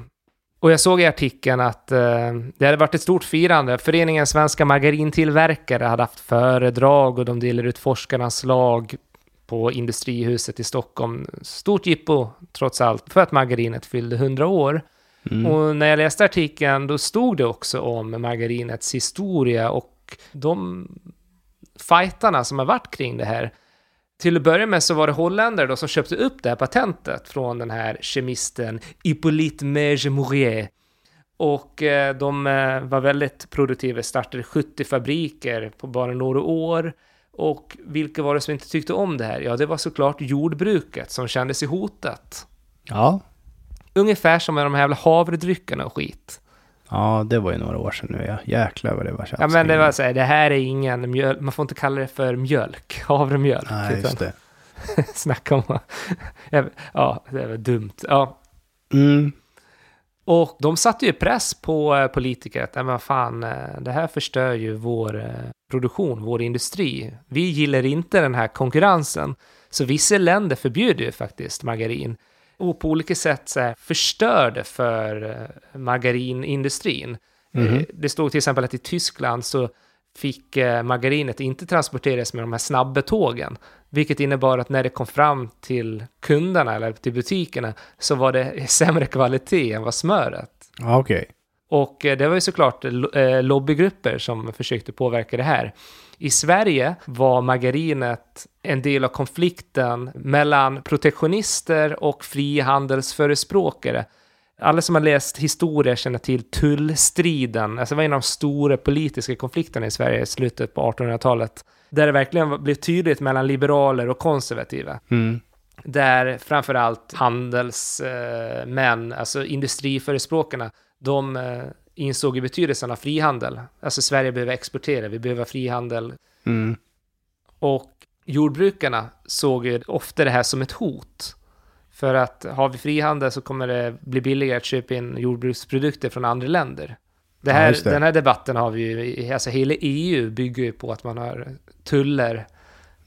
Och jag såg i artikeln att eh, det hade varit ett stort firande. Föreningen Svenska Margarintillverkare hade haft föredrag och de delade ut forskarnas lag på Industrihuset i Stockholm. Stort jippo, trots allt, för att margarinet fyllde 100 år. Och när jag läste artikeln, då stod det också om margarinets historia och de fightarna som har varit kring det här. Till att börja med så var det holländare då som köpte upp det här patentet från den här kemisten Hippolyte Merge Mourier. Och eh, de eh, var väldigt produktiva, startade 70 fabriker på bara några år. Och vilka var det som inte tyckte om det här? Ja, det var såklart jordbruket som kände sig hotat.
Ja.
Ungefär som med de här jävla havredryckerna och skit.
Ja, det var ju några år sedan nu. Ja. Jäklar vad det var tjafs
Ja, men det var så här, det här är ingen mjölk, man får inte kalla det för mjölk, havremjölk.
Nej,
utan-
just det.
Snacka om... ja, det var dumt. Ja.
Mm.
Och de satte ju press på eh, politiker att, "Nej, men fan, eh, det här förstör ju vår eh, produktion, vår industri. Vi gillar inte den här konkurrensen. Så vissa länder förbjuder ju faktiskt margarin. Och på olika sätt så här, förstör det för eh, margarinindustrin. Eh, Det stod till exempel att i Tyskland så fick eh, margarinet inte transporteras med de här snabba tågen. Vilket innebar att när det kom fram till kunderna eller till butikerna så var det sämre kvalitet än vad smöret.
Okej.
Och eh, det var ju såklart lo- lobbygrupper som försökte påverka det här. I Sverige var margarinet en del av konflikten mellan protektionister och frihandelsförespråkare. Alla som har läst historia känner till tullstriden. Alltså det var en av de stora politiska konflikterna i Sverige i slutet på 1800-talet. Där det verkligen blev tydligt mellan liberaler och konservativa
Mm.
där framförallt handelsmän, alltså industriförespråkarna, de eh, insåg ju betydelsen av frihandel. Alltså Sverige behöver exportera, vi behöver frihandel.
Mm.
Och jordbrukarna såg ju ofta det här som ett hot. För att har vi frihandel så kommer det bli billigare att köpa in jordbruksprodukter från andra länder. Det
Ja,
här,
just det.
Den här debatten har vi ju, alltså hela EU bygger ju på att man har tuller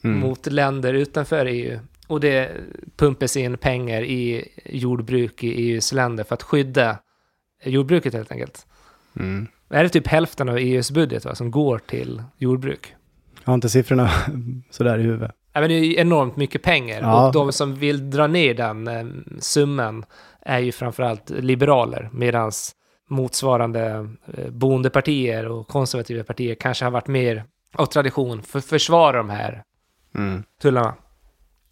Mm.
mot länder utanför EU. Och det pumpas in pengar i jordbruk i EUs länder för att skydda jordbruket helt enkelt.
Mm.
Är det typ hälften av EUs budget va, som går till jordbruk?
Jag har inte siffrorna sådär i huvudet.
Ja, men det är enormt mycket pengar.
Ja.
Och de som vill dra ner den eh, summan är ju framförallt liberaler. Medan motsvarande eh, bondepartier och konservativa partier kanske har varit mer av tradition för att försvara de här
Mm.
tullarna.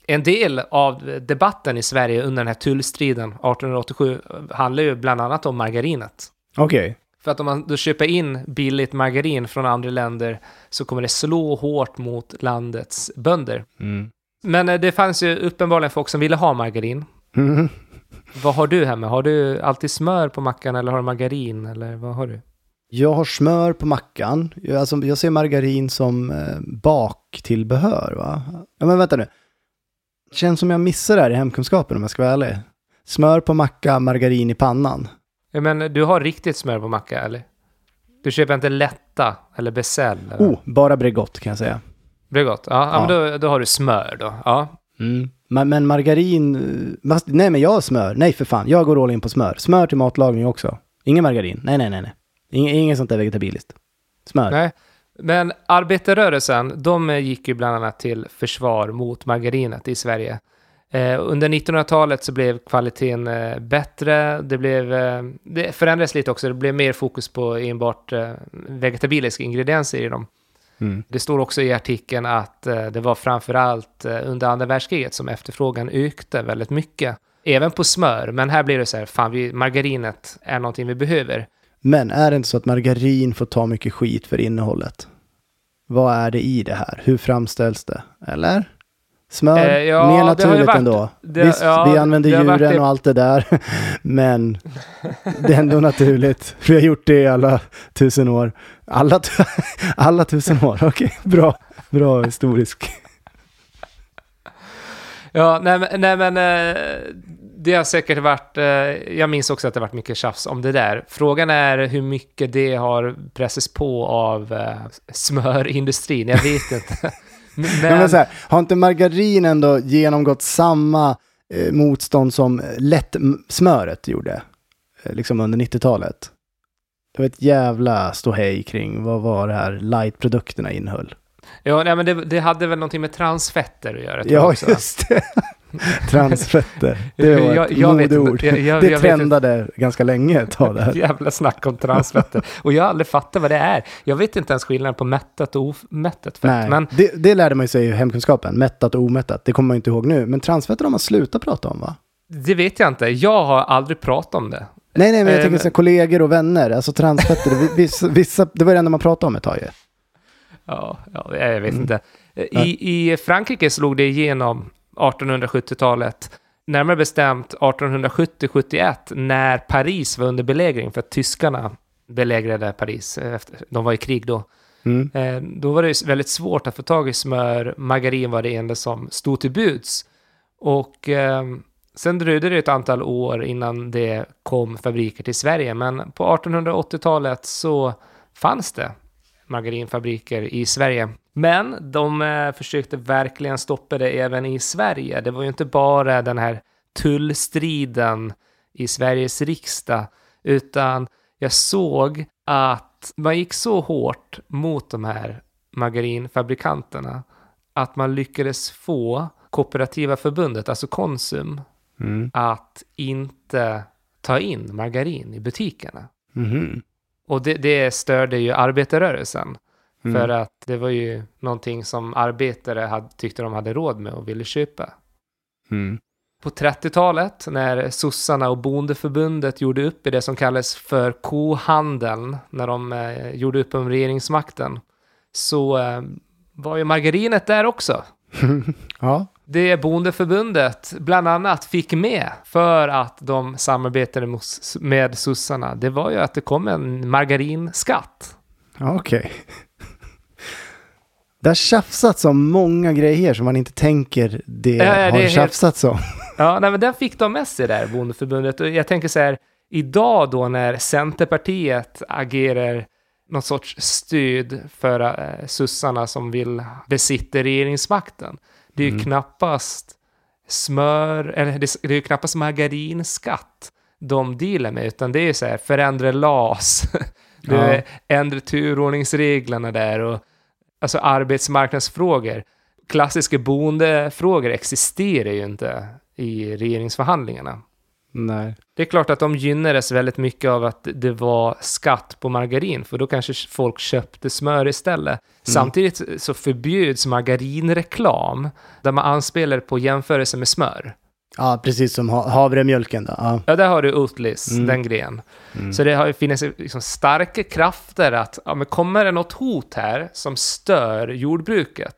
En del av debatten i Sverige under den här tullstriden 1887 handlar ju bland annat om margarinet.
Okej.
För att om man då köper in billigt margarin från andra länder så kommer det slå hårt mot landets bönder.
Mm.
Men eh, det fanns ju uppenbarligen folk som ville ha margarin.
Mm.
Vad har du hemma? Har du alltid smör på mackan eller har du margarin eller vad har du?
Jag har smör på mackan. Jag, alltså, jag ser margarin som eh, baktillbehör, va? Ja, men vänta nu. Känns som jag missar det här i hemkunskapen om jag ska vara ärlig. Smör på macka, margarin i pannan.
Men du har riktigt smör på macka eller? Du köper inte lätta eller Becell? Eller?
Oh, bara Bregott kan jag säga.
Bregott? Ja, ja. Men då, då har du smör då. Ja.
Mm. Men, men margarin, nej men jag har smör. Nej för fan, jag går all in på smör. Smör till matlagning också. Ingen margarin. Nej, nej, nej, nej. Ingen, ingen sånt där vegetabiliskt. Smör.
Nej. Men arbetarrörelsen, de gick ju bland annat till försvar mot margarinet i Sverige. Eh, under 1900-talet så blev kvaliteten eh, bättre, det, blev, eh, det förändrades lite också, det blev mer fokus på enbart vegetabiliska ingredienser i dem.
Mm.
Det står också i artikeln att det var framförallt under andra världskriget som efterfrågan ökade väldigt mycket. Även på smör, men här blir det så här, fan, vi, margarinet är någonting vi behöver.
Men är det inte så att margarin får ta mycket skit för innehållet? Vad är det i det här? Hur framställs det? Eller? Smör,
Eh, ja,
mer naturligt
varit-
ändå.
det-
Visst,
ja,
vi använder
varit
djuren
det-
och allt det där. Men det är ändå naturligt. Vi har gjort det i alla tusen år. Alla, alla tusen år, okej. Bra, bra historisk.
Ja, nej, nej men eh, det har säkert varit, eh, jag minns också att det har varit mycket tjafs om det där. Frågan är hur mycket det har pressats på av eh, smörindustrin, jag vet inte. Men,
Men, så här, har inte margarin ändå genomgått samma eh, motstånd som lättsmöret gjorde? Eh, liksom under 90-talet. Det var ett jävla ståhej kring vad var det här light-produkterna innehöll.
ja, nej, men det, det hade väl någonting med transfetter att göra.
Ja,
också.
just det. Transfetter. Det var
Jag-
ett
jag vet
modeord.
Jag- jag-
det
jag vet inte.
trendade ganska länge ett tag där.
Jävla snack om transfetter. Och jag har aldrig fattat vad det är. Jag vet inte ens skillnaden på mättat och omättat fett.
Nej,
Men
det, det lärde man ju sig i hemkunskapen. Mättat och omättat. Det kommer man inte ihåg nu. Men transfetter har man slutat prata om va?
det vet jag inte. Jag har aldrig pratat om det.
Nej, nej, men jag
Eh,
tänker kollegor och vänner. Alltså transfetter. vi- vissa, vissa, det var det enda man pratade om ett tag ju.
Ja, ja jag vet
Mm.
inte. I, I Frankrike slog det igenom 1870-talet, närmare bestämt 1870-71, när Paris var under belägring för att tyskarna belägrade Paris. eh, Efter, de var i krig då.
Mm.
Eh, Då var det väldigt svårt att få tag i smör. Margarin var det enda som stod till buds. Och eh, sen dröjde det ett antal år innan det kom fabriker till Sverige. Men på 1880-talet så fanns det margarinfabriker i Sverige. Men de eh, försökte verkligen stoppa det även i Sverige. Det var ju inte bara den här tullstriden i Sveriges riksdag, utan jag såg att man gick så hårt mot de här margarinfabrikanterna att man lyckades få Kooperativa förbundet, alltså Konsum,
Mm.
att inte ta in margarin i butikerna.
Mhm.
Och det, det störde ju arbetarrörelsen.
Mm.
För att det var ju någonting som arbetare hade, tyckte de hade råd med och ville köpa.
Mm.
På 30-talet, när sossarna och bondeförbundet gjorde upp i det som kallades för kohandeln, när de eh, gjorde upp om regeringsmakten, så eh, var ju margarinet där också.
ja,
Det Bondeförbundet bland annat fick med för att de samarbetade med sossarna, det var ju att det kom en margarinskatt.
Okej. Det har tjafsats om många grejer som man inte tänker det
Ja, ja, det
har
helt-
tjafsats om.
Ja, nej, men den fick de med sig där, Bondeförbundet. Och jag tänker så här, idag då när Centerpartiet agerar någon sorts stöd för eh, sossarna som vill besitta regeringsmakten. Det är ju
Mm.
knappast smör, eller det, det är ju knappast margarinskatt de dealar med, utan det är så här, förändra LAS,
Ja.
ändra turordningsreglerna där och alltså arbetsmarknadsfrågor. Klassiska boendefrågor existerar ju inte i regeringsförhandlingarna.
Nej.
Det är klart att de gynnades väldigt mycket av att det var skatt på margarin, för då kanske folk köpte smör istället. Samtidigt så förbjuds margarinreklam, där man anspelar på jämförelse med smör.
Ja, precis som ha- havremjölken då. Ja.
Ja, där har du Oatlis,
Mm.
den grejen. Så det har funnits liksom starka krafter att, ja men kommer det något hot här som stör jordbruket,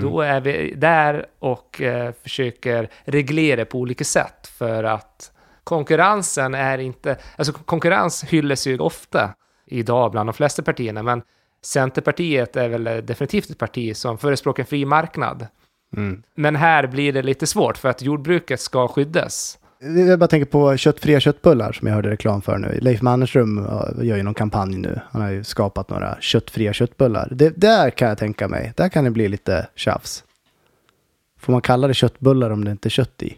då är vi där och eh, försöker reglera på olika sätt för att konkurrensen är inte, alltså konkurrens hyllas ju ofta idag bland de flesta partierna, men Centerpartiet är väl definitivt ett parti som förespråkar en fri marknad.
Mm.
Men här blir det lite svårt för att jordbruket ska skyddas.
Jag bara tänker på köttfria köttbullar som jag hörde reklam för nu. Leif Mannerström gör ju någon kampanj nu. Han har ju skapat några köttfria köttbullar. Det, där kan jag tänka mig, där kan det bli lite tjafs. Får man kalla det köttbullar om det inte är kött i?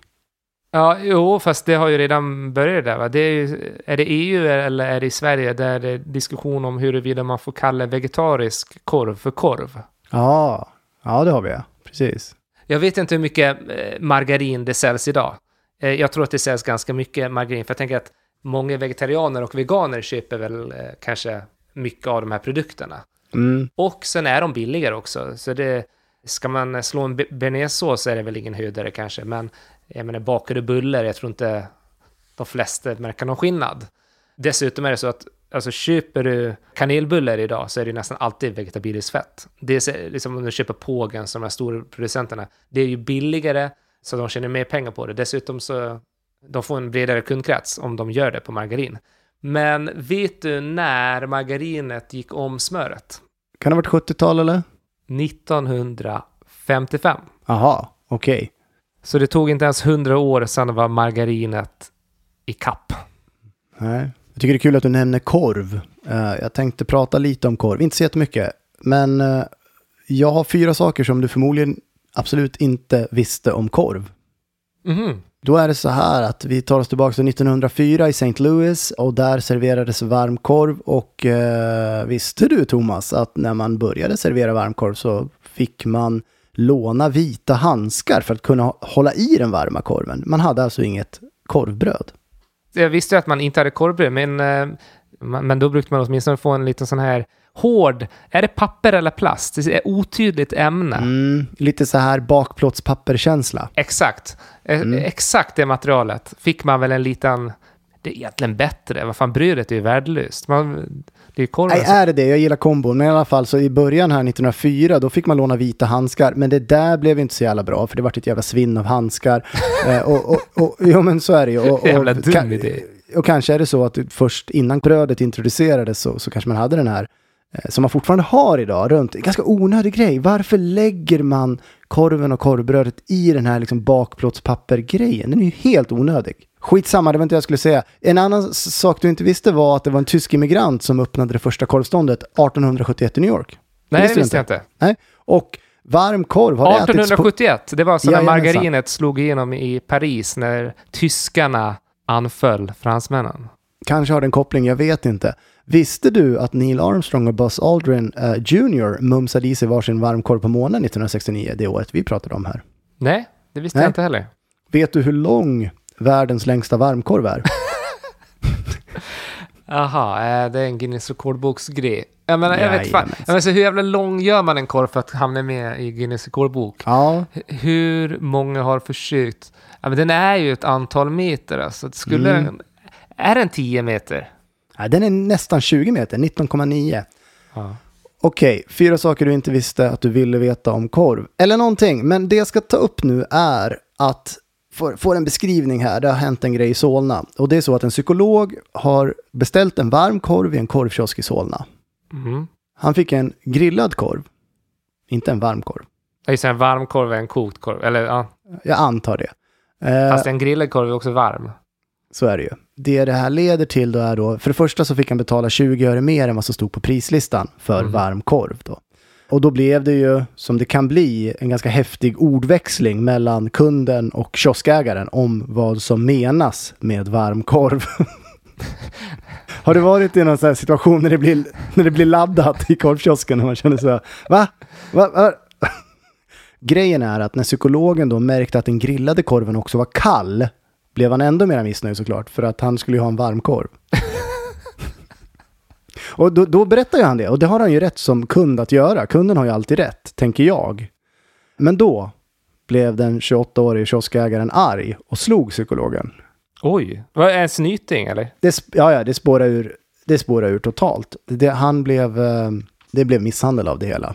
Ja, jo, fast det har ju redan börjat där. Va? Det är, är det EU eller är det i Sverige där det är diskussion om huruvida man får kalla vegetarisk korv för korv?
Ja, ja det har vi ja. Precis.
Jag vet inte hur mycket eh, margarin det säljs idag. Eh, jag tror att det säljs ganska mycket margarin, för jag tänker att många vegetarianer och veganer köper väl eh, kanske mycket av de här produkterna.
Mm.
Och sen är de billigare också, så det... Ska man slå en be- bearnaisesås så är det väl ingen höjdare kanske, men jag menar bakade bullar, jag tror inte de flesta märker någon skillnad. Dessutom är det så att alltså, köper du kanelbullar idag så är det nästan alltid vegetabiliskt fett. Det är liksom om du köper Pågen som de här stora producenterna. Det är ju billigare så de tjänar mer pengar på det. Dessutom så de får en bredare kundkrets om de gör det på margarin. Men vet du när margarinet gick om smöret?
Kan det ha varit 70-tal eller?
1955.
Jaha, okej.
Så det tog inte ens 100 år sedan var margarinet i kapp.
Nej. Jag tycker det är kul att du nämner korv. Eh, jag tänkte prata lite om korv, inte så jättemycket. Men eh, jag har fyra saker som du förmodligen absolut inte visste om korv.
Mhm.
Då är det så här att vi tar oss tillbaka till 1904 i St. Louis och där serverades varmkorv. Och eh, visste du Thomas att när man började servera varmkorv så fick man låna vita handskar för att kunna hålla i den varma korven. Man hade alltså inget korvbröd.
Jag visste att man inte hade korvbröd, men, eh, men då brukade man åtminstone få en liten sån här hård, är det papper eller plast? Det är otydligt ämne.
Mm, lite så här bakplåtspapperkänsla.
Exakt. Eh,
Mm.
Exakt det materialet fick man väl en liten... Det är egentligen bättre. Vad fan, brödet är ju värdelöst. Man, det är ju korven
Nej,
som-
är det det? Jag gillar kombon. Men i alla fall så i början här 1904 då fick man låna vita handskar. Men det där blev inte så jävla bra för det vart ett jävla svinn av handskar. eh, och, och, och, jo men så är det ju. Och, och,
Jävla dum idé.
Och kanske är det så att först innan brödet introducerades så, så kanske man hade den här som man fortfarande har idag runt. En ganska onödig grej. Varför lägger man korven och korvbrödet i den här liksom bakplåtspappergrejen? Den är ju helt onödig. Skitsamma, det var inte det jag skulle säga. En annan sak du inte visste var att det var en tysk immigrant som öppnade det första korvståndet 1871 i New York.
Nej, det
du
visste jag inte.
Nej. Och varm korv har ätits på...
1871, det var så när margarinet slog igenom i Paris när tyskarna anföll fransmännen.
Kanske har det en koppling, jag vet inte. Visste du att Neil Armstrong och Buzz Aldrin eh, Jr. mumsade i sig varsin varmkorv på månen 1969, det året vi pratade om här?
Nej, det visste
Nej.
jag inte heller.
Vet du hur lång världens längsta varmkorv är?
Jaha, eh, det är en Guinness rekordboksgrej. Jag menar, jag vet fan. Jag menar, så hur jävla lång gör man en korv för att hamna med i Guinness rekordbok?
Ja,
Hur många har försökt? Ja, men den är ju ett antal meter alltså. Skulle...
Mm.
Är den 10 meter?
Nej, den är nästan 20 meter, 19,9.
Ja.
Okej, fyra saker du inte visste att du ville veta om korv. Eller någonting, men det jag ska ta upp nu är att få, en beskrivning här. Det har hänt en grej i Solna. Och det är så att en psykolog har beställt en varm korv i en korvkiosk i Solna.
Mm.
Han fick en grillad korv, inte en varm korv.
Ja, just det, en varm korv är en kokt korv. Eller ja,
Jag antar det. Eh,
fast en grillad korv är också varm.
Så är det ju. Det det här leder till då är då, för det första så fick han betala 20 öre mer än vad som stod på prislistan för
Mm.
varm korv då. Och då blev det ju, som det kan bli, en ganska häftig ordväxling mellan kunden och kioskägaren om vad som menas med varm korv. Har du varit i någon sån här situation när det blir, när det blir laddat i korvkiosken och man känner så här, va? va? va? Grejen är att när psykologen då märkte att den grillade korven också var kall blev han ändå mer missnöjd såklart, för att han skulle ju ha en varm korv. och då, då berättar ju han det, och det har han ju rätt som kund att göra. Kunden har ju alltid rätt, tänker jag. Men då blev den 28-årige kioskägaren arg och slog psykologen.
Oj, vad är en snyting eller?
Det, ja, ja, det spårar ur, det spårar ur totalt. Det, han blev, eh, det blev misshandel av det hela.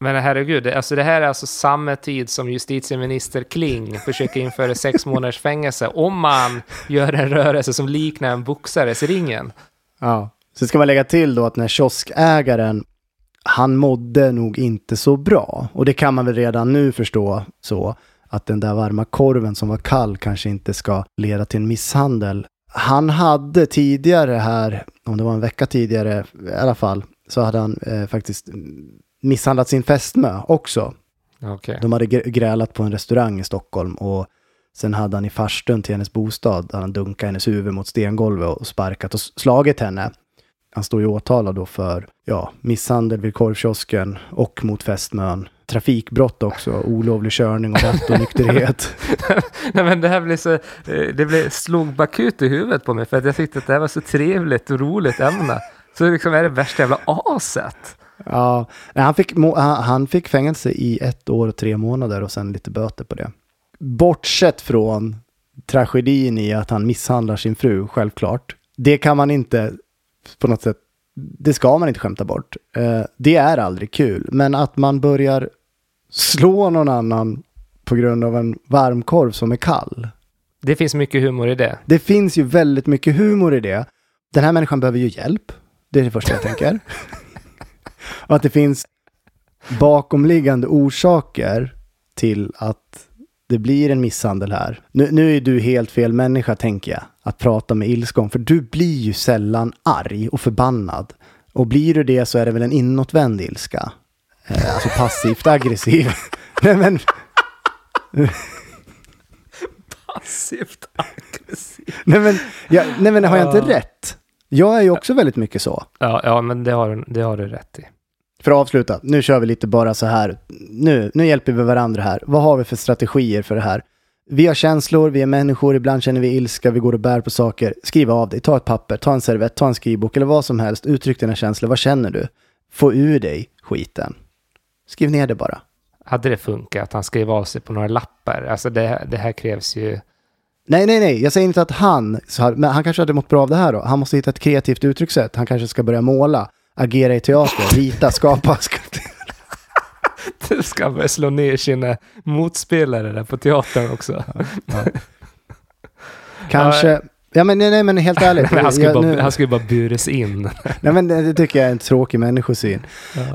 Men herregud, alltså det här är alltså samma tid som justitieminister Kling försöker införa sex månaders fängelse om man gör en rörelse som liknar en boxares ringen.
Ja. Så ska man lägga till då att när kioskägaren, han mådde nog inte så bra. Och det kan man väl redan nu förstå så, att den där varma korven som var kall kanske inte ska leda till en misshandel. Han hade tidigare här, om det var en vecka tidigare i alla fall, så hade han eh, faktiskt misshandlat sin fästmö också.
Okej.
De hade gr- grälat på en restaurang i Stockholm och sen hade han i farstun till hennes bostad, där han dunkat hennes huvud mot stengolvet och sparkat och slagit henne. Han står ju åtalad då för ja, misshandel vid korvkiosken och mot fästmön. Trafikbrott också, olovlig körning och rattonykterhet.
Nej men det här blev så, eh, det blev, slog bakut i huvudet på mig för att jag tyckte att det här var så trevligt och roligt ämne. Så det liksom är det värsta jävla aset.
Ja, han fick, han fick fängelse i ett år och tre månader och sen lite böter på det. Bortsett från tragedin i att han misshandlar sin fru, självklart. Det kan man inte på något sätt, det ska man inte skämta bort. Eh, det är aldrig kul, men att man börjar slå någon annan på grund av en varmkorv som är kall.
Det finns mycket humor i det.
Det finns ju väldigt mycket humor i det. Den här människan behöver ju hjälp. Det är det första jag tänker. Och att det finns bakomliggande orsaker till att det blir en misshandel här. Nu, nu är du helt fel människa, tänker jag, att prata med ilska om. För du blir ju sällan arg och förbannad. Och blir du det så är det väl en inåtvänd ilska. Eh, alltså passivt aggressiv. Nej men...
Passivt aggressivt.
Nej men, jag, nej men har jag
Ja.
inte rätt? Jag är ju också väldigt mycket så.
Ja, ja men det har, det har du rätt i.
För att avsluta, nu kör vi lite bara så här. Nu, nu hjälper vi varandra här. Vad har vi för strategier för det här? Vi har känslor, vi är människor, ibland känner vi ilska, vi går och bär på saker. Skriv av dig, ta ett papper, ta en servett, ta en skrivbok eller vad som helst. Uttryck dina känslor, vad känner du? Få ur dig skiten. Skriv ner det bara.
Hade det funkat att han skrev av sig på några lappar? Alltså det, det här krävs ju...
Nej, nej, nej, jag säger inte att han, men han kanske hade mått bra av det här då. Han måste hitta ett kreativt uttryckssätt. Han kanske ska börja måla, agera i teater, rita, skapa.
Du ska börja slå ner sina motspelare där på teatern också.
Kanske, ja men nej, nej men helt ärligt.
Men han skulle
jag-
bara,
nu-
han skulle bara buras in.
Nej men det, det tycker jag är en tråkig människosyn.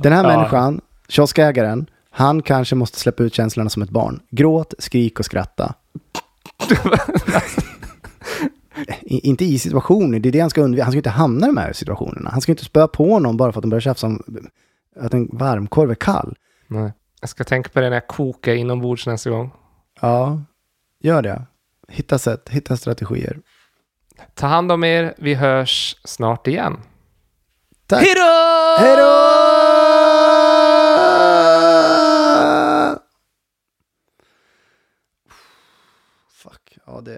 Den här
Ja.
människan, kioskägaren, han kanske måste släppa ut känslorna som ett barn. Gråt, skrik och skratta. Inte i situationer, det är det han ska undvika. Han ska inte hamna i de här situationerna. Han ska inte spöa på någon bara för att de börjar tjafsa om att en varmkorv är kall.
Nej. Jag ska tänka på det när jag kokar inombords nästa gång.
Ja, gör det. Hitta sätt, hitta strategier.
Ta hand om er, vi hörs snart igen.
Tack.
Hej då!
Hej då! Fuck, ja det...